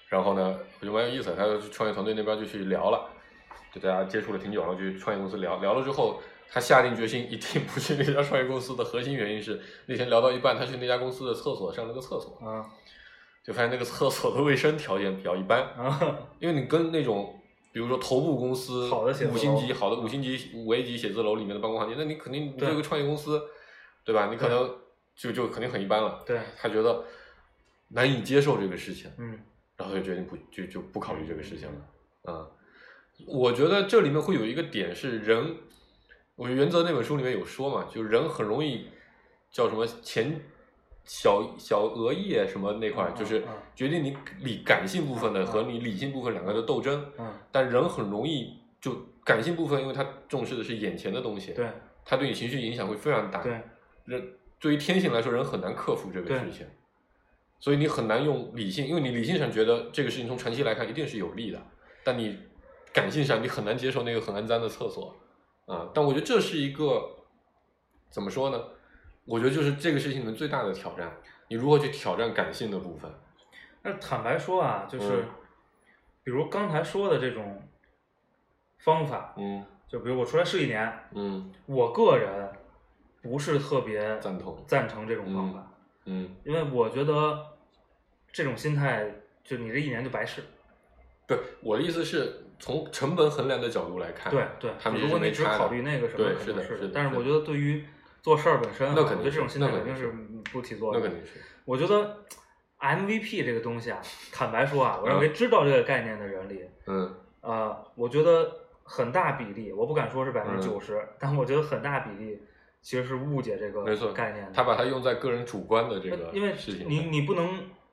然后呢，我觉得蛮有意思的，他创业团队那边就去聊了，就大家接触了挺久，然后就去创业公司聊聊了之后，他下定决心一定不去那家创业公司的核心原因是那天聊到一半，他去那家公司的厕所上了个厕所，啊就发现那个厕所的卫生条件比较一般，啊，因为你跟那种，比如说头部公司好的写五星级、好的五星级、五 A 级写字楼里面的办公环境，那你肯定你这个创业公司，对吧？你可能就就肯定很一般了。对，他觉得难以接受这个事情，嗯然后就决定不就就不考虑这个事情了。啊、我觉得这里面会有一个点是人，我原则那本书里面有说嘛，就人很容易叫什么前小小额叶什么那块就是决定你理感性部分的和你理性部分两个的斗争。嗯，但人很容易就感性部分，因为他重视的是眼前的东西，对他对你情绪影响会非常大。对，人对于天性来说，人很难克服这个事情，所以你很难用理性，因为你理性上觉得这个事情从长期来看一定是有利的，但你感性上你很难接受那个很肮脏的厕所啊。但我觉得这是一个怎么说呢？我觉得就是这个事情里面最大的挑战，你如何去挑战感性的部分？那坦白说啊，就是嗯比如刚才说的这种方法，嗯就比如我出来试一年，嗯我个人不是特别赞同赞成这种方法，嗯，因为我觉得这种心态，就你这一年就白试。对，我的意思是从成本衡量的角度来看，对对，他们如果你只考虑那个什么，对是是的是的但是我觉得对于做事儿本身啊，那肯定我觉得这种心态肯定是不起作用。那肯定是，我觉得 MVP 这个东西啊，坦白说啊，我认为知道这个概念的人里，嗯呃，我觉得很大比例，我不敢说是百分嗯之九十，但我觉得很大比例其实是误解这个没错概念的。他把它用在个人主观的这个因为你你不能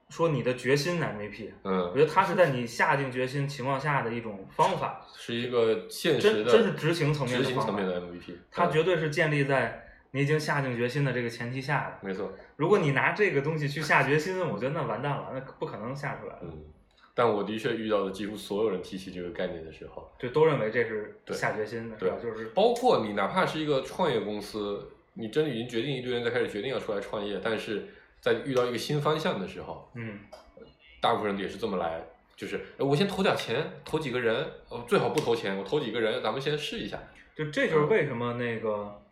说你的决心 MVP，我嗯觉，得它是在你下定决心情况下的一种方法，是一个现实的真真是执行层面的执行层面的方 MVP，它嗯绝对是建立在你已经下定决心的这个前提下的。没错，如果你拿这个东西去下决心，我觉得那完蛋了，那不可能下出来的。嗯，但我的确遇到的几乎所有人提起这个概念的时候，就都认为这是下决心的，是对吧？就是包括你哪怕是一个创业公司，你真的已经决定一堆人在开始决定要出来创业，但是在遇到一个新方向的时候，嗯，大部分人也是这么来，就是呃我先投点钱，投几个人，呃最好不投钱，我投几个人，咱们先试一下。就这就是为什么那个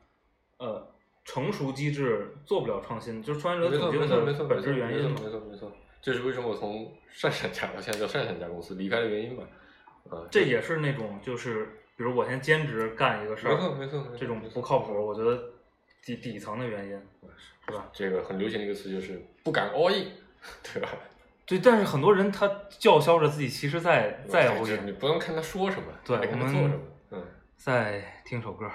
呃成熟机制做不了创新，就是创业者没错，没错，没错，的本质原因嘛没。错，没错，没错。这是为什么我从善闪家，我现在叫善闪家公司离开的原因吧？啊，这也是那种就是，比如我先兼职干一个事没错，儿，没错，没错这种不靠谱，我觉得底底层的原因，是吧？这个很流行的一个词就是不敢 all in，对吧？对，但是很多人他叫嚣着自己其实在在哎 all in 你不用看他说什么，对得看他做什么。嗯，再听首歌。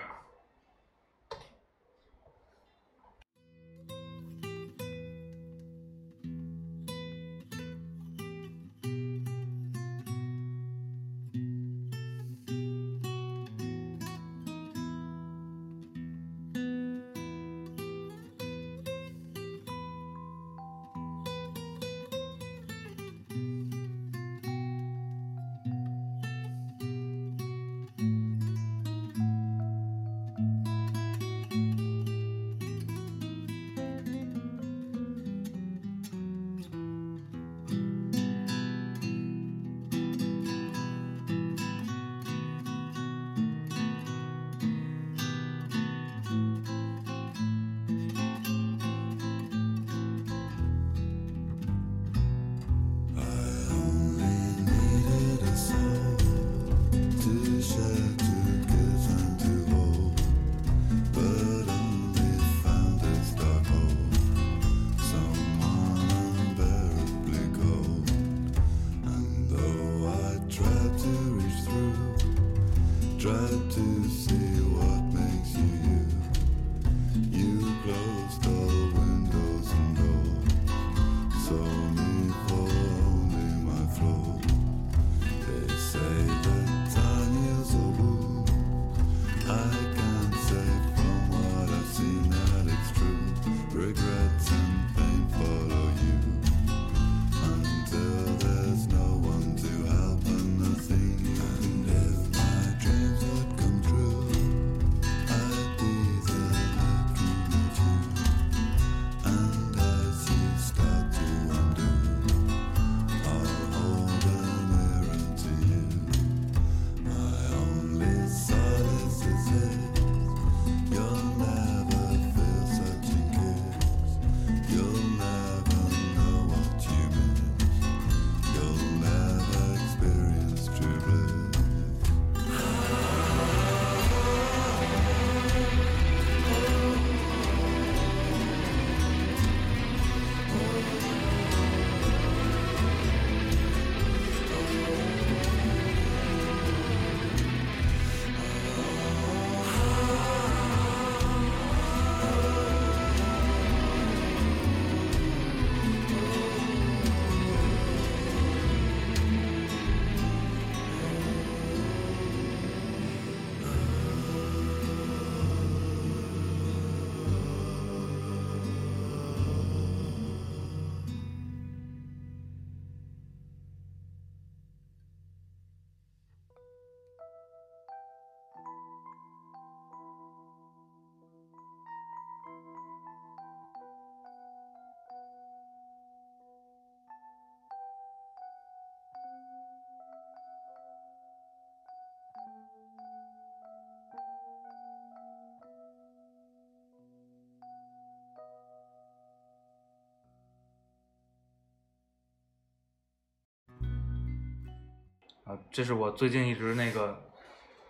啊，这是我最近一直那个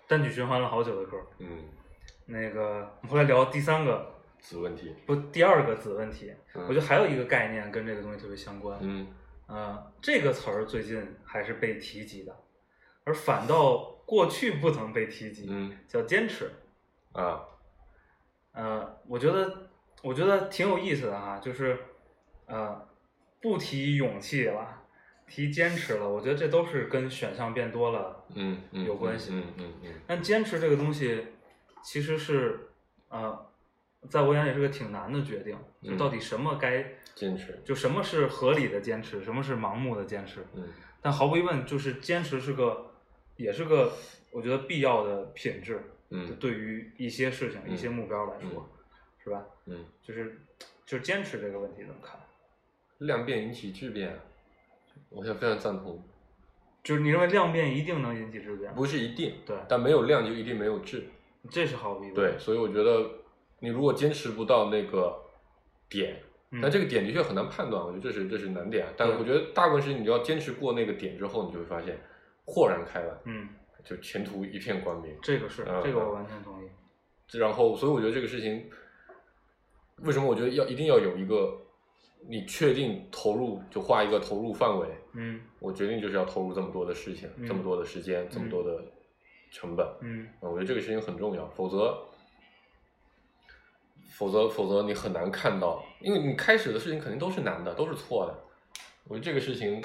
单曲循环了好久的歌。嗯，那个我们后来聊第三个，子问题，不，第二个子问题。嗯我觉得还有一个概念跟这个东西特别相关。嗯呃，这个词儿最近还是被提及的，而反倒过去不曾被提及，嗯叫坚持。啊，呃，我觉得我觉得挺有意思的哈，就是呃，不提勇气了，提坚持了，我觉得这都是跟选项变多了嗯嗯，有关系嗯嗯嗯但坚持这个东西，其实是呃，在我眼里是个挺难的决定，就嗯到底什么该，坚持，就什么是合理的坚持，什么是盲目的坚持。嗯但毫无疑问，就是坚持是个，也是个我觉得必要的品质。嗯对于一些事情、嗯一些目标来说，嗯是吧？嗯，就是就是坚持这个问题怎么看？量变引起质变，我现在非常赞同，就是你认为量变一定能引起质变？不是一定，对，但没有量就一定没有质，这是毫无疑问。对，所以我觉得你如果坚持不到那个点，嗯，但这个点的确很难判断，我觉得这是这是难点。但对我觉得大部分事情你要坚持过那个点之后，你就会发现豁然开朗，嗯，就前途一片光明。这个是嗯这个我完全同意。然后，所以我觉得这个事情，为什么我觉得要一定要有一个你确定投入就画一个投入范围，嗯我决定就是要投入这么多的事情，嗯这么多的时间，这么多的成本。嗯啊，我觉得这个事情很重要，否则，否则否则你很难看到，因为你开始的事情肯定都是难的，都是错的。我觉得这个事情，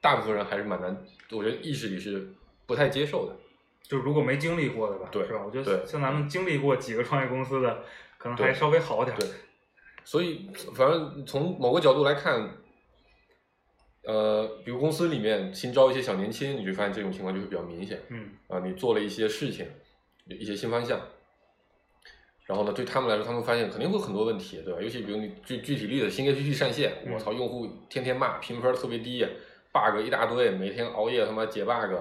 大部分人还是蛮难，我觉得意识里是不太接受的。就如果没经历过的吧，对是吧？我觉得像咱们经历过几个创业公司的，可能还稍微好点儿。对，所以反正从某个角度来看，呃，比如公司里面新招一些小年轻，你就发现这种情况就会比较明显。嗯啊，你做了一些事情，一些新方向，然后呢，对他们来说，他们发现肯定会有很多问题，对吧？尤其比如你具具体例子，新 APP 上线，嗯我操，用户天天骂，评分特别低，bug 一大堆，每天熬夜他妈解 bug，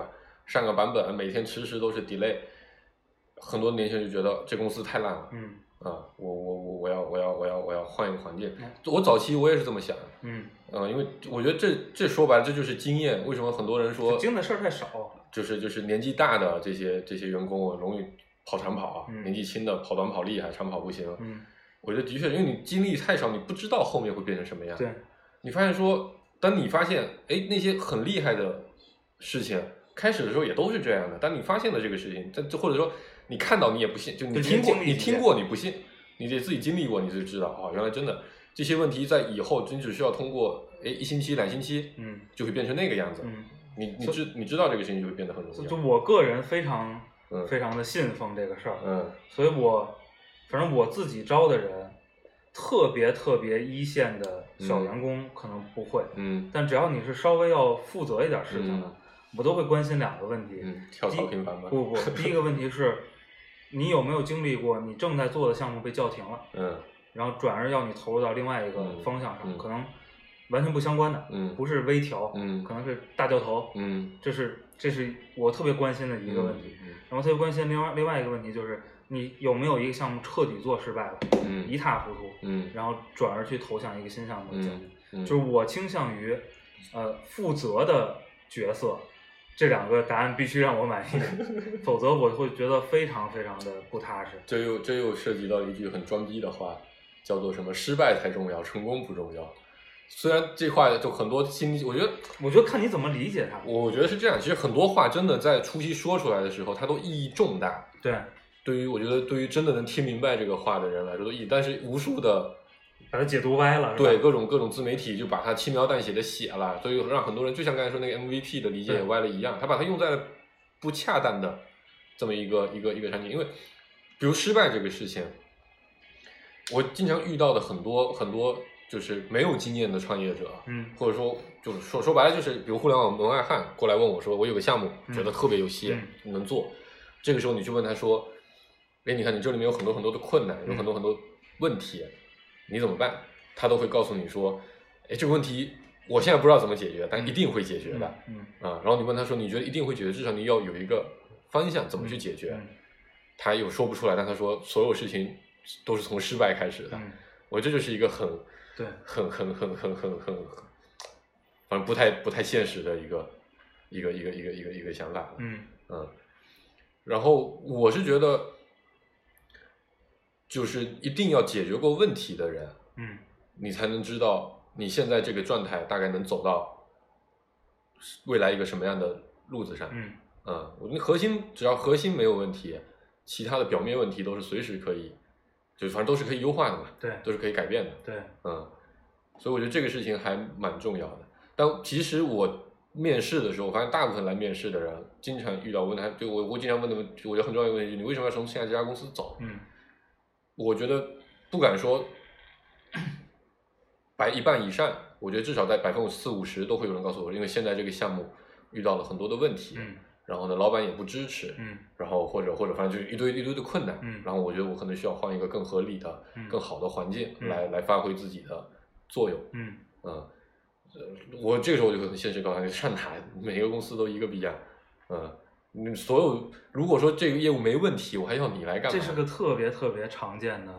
上个版本，每天迟迟都是 delay，很多年轻人就觉得这公司太烂了。嗯啊，我我我我要我要我要我要换一个环境嗯。我早期我也是这么想，嗯，嗯、因为我觉得这这说白了这就是经验。为什么很多人说经的事儿太少。就是就是年纪大的这些这些员工啊，容易跑长跑啊，嗯年纪轻的跑短跑厉害，长跑不行。嗯，我觉得的确，因为你经历太少，你不知道后面会变成什么样。对，你发现说，当你发现哎那些很厉害的事情，开始的时候也都是这样的。但你发现了这个事情，这或者说你看到你也不信，就你听过你听过你不信，你得自己经历过，你就知道哦，原来真的这些问题在以后你只需要通过哎一星期两星期，嗯就会变成那个样子。嗯，你你知你知道这个事情就会变得很容易。就就我个人非常嗯非常的信奉这个事儿。嗯所以我反正我自己招的人，特别特别一线的小员工可能不会，嗯但只要你是稍微要负责一点事情的，嗯我都会关心两个问题。嗯，跳槽频繁吗？不不，第一个问题是，你有没有经历过你正在做的项目被叫停了，嗯然后转而要你投入到另外一个嗯方向上，嗯可能完全不相关的，嗯不是微调，嗯可能是大掉头，嗯这是这是我特别关心的一个问题。嗯然后特别关心另外另外一个问题就是，你有没有一个项目彻底做失败了，嗯一塌糊涂，嗯然后转而去投向一个新项目。嗯，就是我倾向于，呃，负责的角色，这两个答案必须让我满意，否则我会觉得非常非常的不踏实。这又这又涉及到一句很装逼的话，叫做什么“失败才重要，成功不重要”。虽然这话就很多心理，我觉得我觉得看你怎么理解它。我觉得是这样。其实很多话真的在初期说出来的时候，它都意义重大。对，对于我觉得对于真的能听明白这个话的人来说都意义，但是无数的把它解读歪了。对，各种各种自媒体就把它轻描淡写的写了，所以让很多人就像刚才说那个 MVP 的理解也歪了一样，他把它用在了不恰当的这么一个一个一个场景。因为比如失败这个事情，我经常遇到的很多很多就是没有经验的创业者，嗯。或者说就是说说白了就是，比如互联网门外汉过来问我说，我有个项目嗯。觉得特别有吸引，能做，这个时候你去问他说，哎，你看你这里面有很多很多的困难，有很多很多问题，你怎么办？他都会告诉你说，哎，这个问题我现在不知道怎么解决，但一定会解决的。嗯啊，然后你问他说，你觉得一定会解决，至少你要有一个方向，怎么去解决？嗯他又说不出来，但他说所有事情都是从失败开始的。嗯，我这就是一个很对，很很很很很很，反正不太不太现实的一个一个一个一个一个一个想法。嗯嗯，然后我是觉得，就是一定要解决过问题的人，嗯你才能知道你现在这个状态大概能走到未来一个什么样的路子上。嗯嗯，我觉得核心只要核心没有问题，其他的表面问题都是随时可以，就反正都是可以优化的嘛，对都是可以改变的。对，嗯，所以我觉得这个事情还蛮重要的。但其实我面试的时候，我发现大部分来面试的人，经常遇到问他，就我我经常问的问，我觉得很重要的问题，就是你为什么要从现在这家公司走？嗯我觉得不敢说百一半以上，我觉得至少在百分之四五十都会有人告诉我，因为现在这个项目遇到了很多的问题，嗯然后呢，老板也不支持，嗯然后或者或者反正就是一堆一堆的困难，嗯然后我觉得我可能需要换一个更合理的、嗯更好的环境嗯来、来发挥自己的作用，嗯。嗯，呃我这个时候我就很现实告诉，你上哪每个公司都一个逼样，嗯，你所有如果说这个业务没问题，我还要你来干嘛？这是个特别特别常见的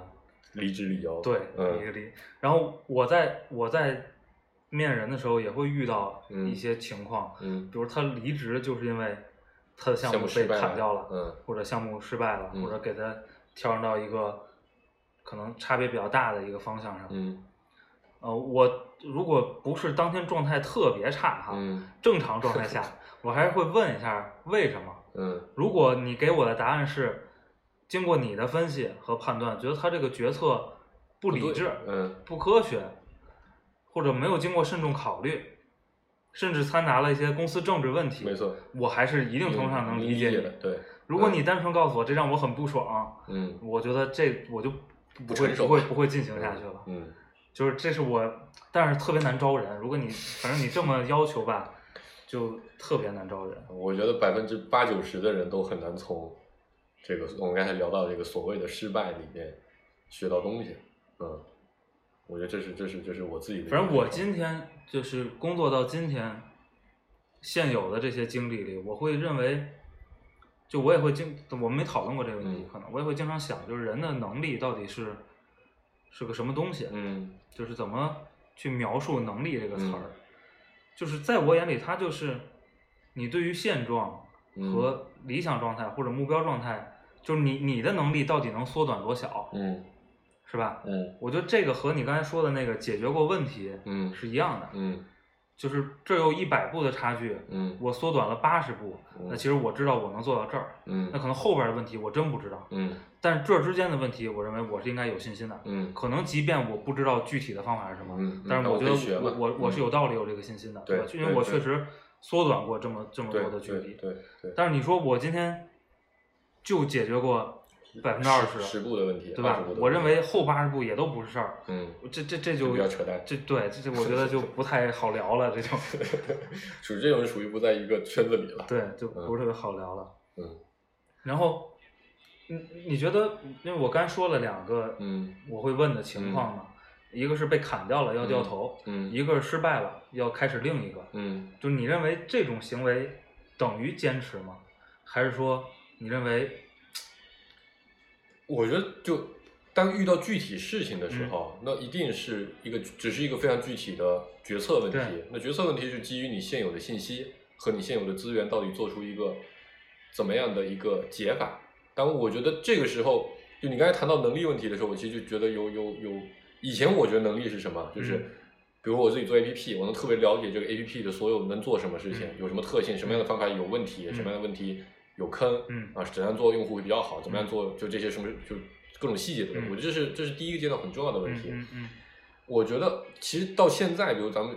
离职理由，对，嗯一个离。然后我在我在面人的时候也会遇到嗯一些情况，嗯比如他离职就是因为他的项项目被砍掉了，嗯或者项目失败了，嗯或者给他调整到一个可能差别比较大的一个方向上。嗯呃，我如果不是当天状态特别差哈，嗯正常状态下，我还是会问一下为什么。嗯如果你给我的答案是经过你的分析和判断，觉得他这个决策不理智、嗯不科学，或者没有经过慎重考虑，甚至掺杂了一些公司政治问题，没错，我还是一定程度上能理解你的。。对，如果你单纯告诉我这让我很不爽，嗯我觉得这我就不会不不会不会进行下去了。嗯就是这是我，但是特别难招人。如果你反正你这么要求吧，就特别难招人。我觉得百分之八九十的人都很难从这个我们刚才聊到这个所谓的失败里面学到东西。嗯，我觉得这是这是这是我自己的反正我今天就是工作到今天，现有的这些经历里，我会认为，就我也会经，我们没讨论过这个问题，嗯可能我也会经常想，就是人的能力到底是是个什么东西，嗯就是怎么去描述能力这个词儿，嗯就是在我眼里，它就是你对于现状嗯和理想状态或者目标状态，就是你你的能力到底能缩短多小，嗯是吧？嗯我觉得这个和你刚才说的那个解决过问题嗯是一样的，嗯就是这有一百步的差距，嗯我缩短了八十步，嗯那其实我知道我能做到这儿，嗯那可能后边的问题我真不知道，嗯但是这之间的问题，我认为我是应该有信心的。嗯可能即便我不知道具体的方法是什么，嗯嗯但是我觉得我我我是嗯有道理有这个信心的，对吧？因为我确实缩短过这么这么多的距离。对对，但是你说我今天就解决过百分之二十十，步的问题，对吧20步？的我认为后八十步也都不是事儿，嗯，这这这就就比较扯淡这对这这我觉得就不太好聊了，这就 属于这种人属于不在一个圈子里了。对就不是特别好聊了。嗯然后，你你觉得，因为我刚说了两个嗯我会问的情况嘛，一个是被砍掉了要掉头，嗯一个是失败了要开始另一个，嗯就是你认为这种行为等于坚持吗？还是说你认为我觉得就当遇到具体事情的时候，那一定是一个只是一个非常具体的决策问题。那决策问题是基于你现有的信息和你现有的资源，到底做出一个怎么样的一个解法。当我觉得这个时候，就你刚才谈到能力问题的时候，我其实就觉得有有有，以前我觉得能力是什么，就是。嗯比如我自己做 APP，我能特别了解这个 APP 的所有能做什么事情，嗯有什么特性，什么样的方法有问题，嗯什么样的问题有坑，嗯啊，怎样做用户会比较好，怎么样做就这些什么就各种细节的问题，嗯我觉得这是这是第一个阶段很重要的问题。嗯嗯我觉得其实到现在，比如咱们，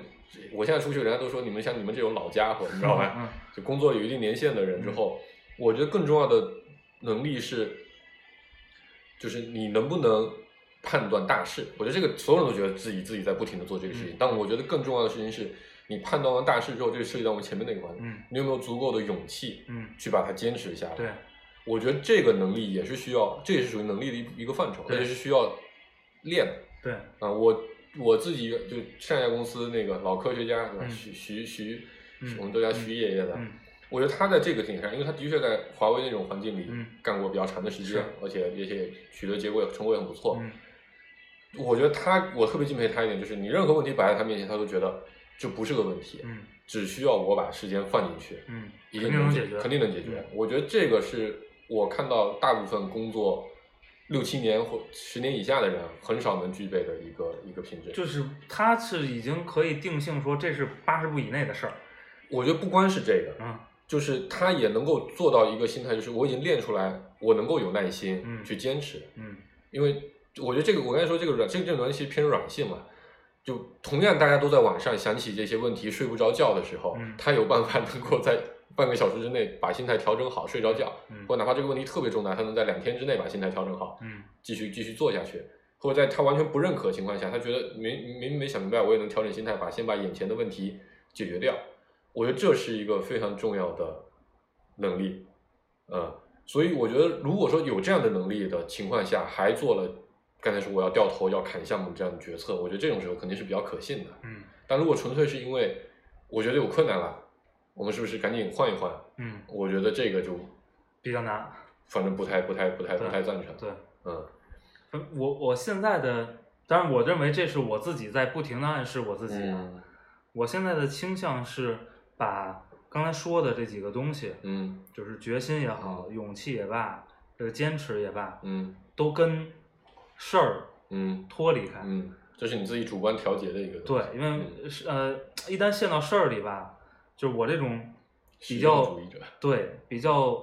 我现在出去，人家都说你们像你们这种老家伙，你知道吧？嗯就工作有一定年限的人之后，我觉得更重要的能力是，就是你能不能判断大势。我觉得这个所有人都觉得自己自己在不停的做这个事情，嗯但我觉得更重要的事情是你判断完大势之后，这个涉及到我们前面那个环节，嗯你有没有足够的勇气嗯去把它坚持下来？对，我觉得这个能力也是需要，这也是属于能力的一一个范畴，而对且是需要练的。对，啊，我我自己就上一家公司那个老科学家，对吧？嗯徐徐徐，嗯我们都叫徐爷爷的。嗯我觉得他在这个点上，因为他的确在华为那种环境里嗯干过比较长的时间，是而且而且取得结果成果也很不错。嗯我觉得他，我特别敬佩他一点，就是你任何问题摆在他面前，他都觉得这不是个问题，嗯只需要我把时间放进去，嗯，一定能解决，肯定能解决。嗯我觉得这个是我看到大部分工作六七年或十年以下的人很少能具备的一个一个品质。就是他是已经可以定性说这是八十步以内的事儿，我觉得不光是这个，嗯就是他也能够做到一个心态，就是我已经练出来，我能够有耐心嗯去坚持。嗯因为我觉得这个，我刚才说这个软，这个这个东西偏软性嘛。就同样大家都在晚上想起这些问题睡不着觉的时候，嗯他有办法能够在半个小时之内把心态调整好，睡着觉，嗯或哪怕这个问题特别重大，他能在两天之内把心态调整好，嗯继续继续做下去。或者在他完全不认可的情况下，他觉得没没没想明白，我也能调整心态，把先把眼前的问题解决掉。我觉得这是一个非常重要的能力，嗯，所以我觉得如果说有这样的能力的情况下，还做了刚才说我要掉头要砍项目这样的决策，我觉得这种时候肯定是比较可信的。嗯但如果纯粹是因为我觉得有困难了，我们是不是赶紧换一换？嗯，我觉得这个就比较难，反正不太不太不太不太赞成。对。嗯我我现在的，当然我认为这是我自己在不停的暗示我自己啊。嗯我现在的倾向是把刚才说的这几个东西，嗯就是决心也好，勇气也罢，这个坚持也罢，嗯都跟事儿嗯脱离开。嗯，这是你自己主观调节的一个东对西，因为是呃，一旦陷到事儿里吧，就是我这种比较实用主义者对比较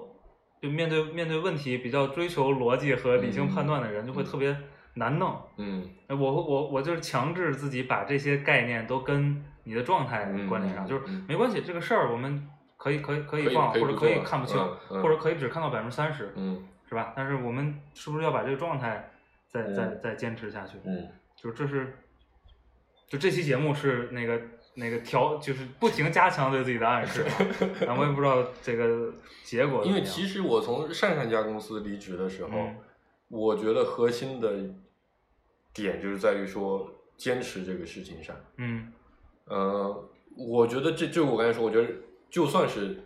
就面对面对问题比较追求逻辑和理性判断的人，就会特别难弄。嗯哎我我我就是强制自己把这些概念都跟你的状态嗯关联上，就是嗯没关系，这个事儿我们可以可以可可以放，或者可以可以做看不清，嗯嗯或者可以只看到百分之三十，嗯是吧？但是我们是不是要把这个状态再、嗯再再坚持下去？嗯就这是，就这期节目是那个那个调，就是不停加强对自己的暗示啊。然后我也不知道这个结果。因为其实我从上上家公司离职的时候，嗯我觉得核心的点就是在于说坚持这个事情上。嗯呃，我觉得这就我刚才说，我觉得就算是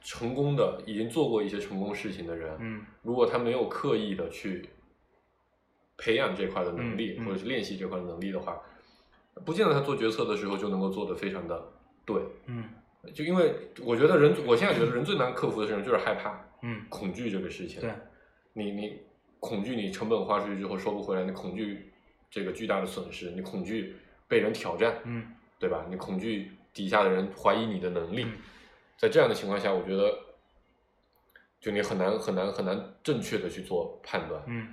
成功的，已经做过一些成功事情的人，嗯如果他没有刻意的去培养这块的能力，或者是练习这块的能力的话，不见得他做决策的时候就能够做得非常的对。嗯就因为我觉得人，我现在觉得人最难克服的事情就是害怕、嗯，恐惧这个事情。对，你你恐惧你成本花出去之后收不回来，你恐惧这个巨大的损失，你恐惧被人挑战，嗯对吧？你恐惧底下的人怀疑你的能力，嗯在这样的情况下，我觉得就你很难很难很难正确的去做判断。嗯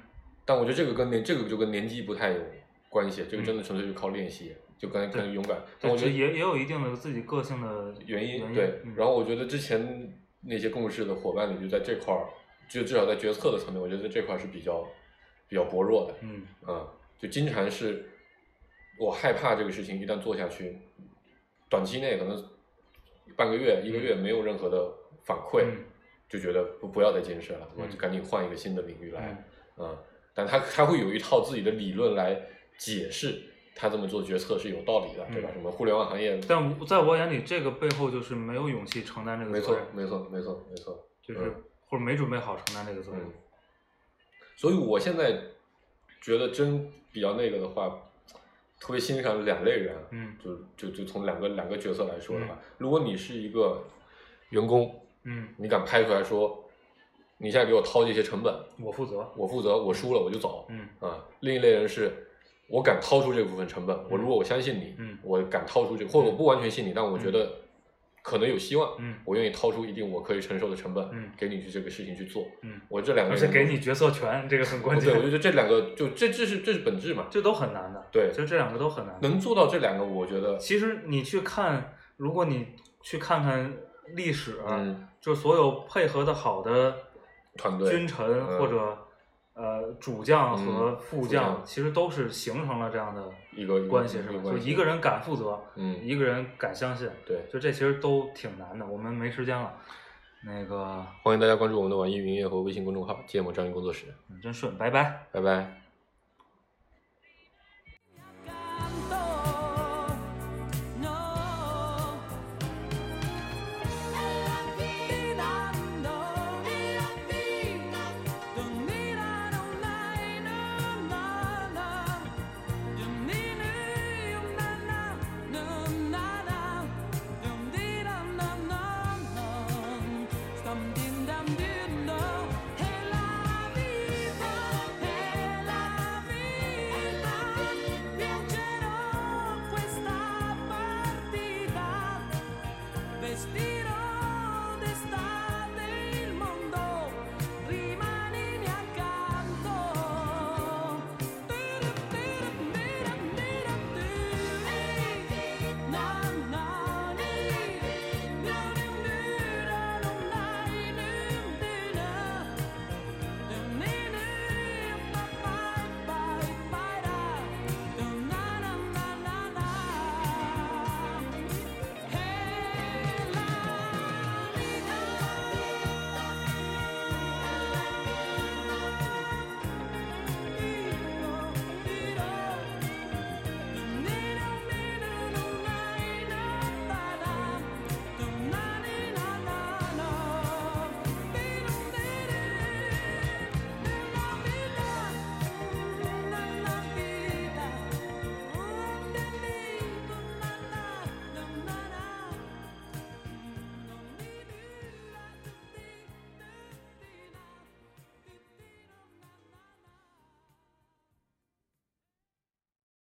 但我觉得这个跟年这个就跟年纪不太有关系，这个嗯真的纯粹就靠练习，就刚才对跟勇敢。但，我觉得也也有一定的自己个性的原因因对，嗯然后我觉得之前那些共事的伙伴里，就在这块儿，就至少在决策的层面，我觉得在这块儿是比较比较薄弱的。嗯啊，就经常是我害怕这个事情一旦做下去，短期内可能半个月、一个月没有任何的反馈，嗯就觉得不不要再坚持了，我嗯就赶紧换一个新的领域来。嗯啊，但他他会有一套自己的理论来解释他这么做决策是有道理的，对吧？嗯什么互联网行业，但在我眼里，这个背后就是没有勇气承担这个责任，，没错，没错，没错。没错就是、嗯或者没准备好承担这个责任。嗯，所以我现在觉得真比较那个的话，特别欣赏两类人，嗯就就就从两个两个角色来说的话，如果你是一个员工，嗯，你敢拍出来说，你现在给我掏这些成本，我负责。我负责，我输了我就走，嗯啊，另一类人是。我敢掏出这部分成本，我如果我相信你，嗯我敢掏出这，或者我不完全信你，但我觉得可能有希望，嗯我愿意掏出一定我可以承受的成本，嗯给你去这个事情去做。嗯，我这两个而人，且给你决策权，这个很关键。对，我觉得这两个就这这是这是本质嘛。这都很难的。对其实这两个都很难。能做到这两个，我觉得，其实你去看，如果你去看看历史，嗯，就所有配合的好的团队君臣嗯或者呃主将和嗯副副将将，其实都是形成了这样的一个关系，是吧？就一个人敢负责，嗯一个人敢相信，对，就这其实都挺难的。我们没时间了，那个欢迎大家关注我们的网易云音乐和微信公众号“芥末章鱼工作室嗯真顺，拜拜。”，拜拜。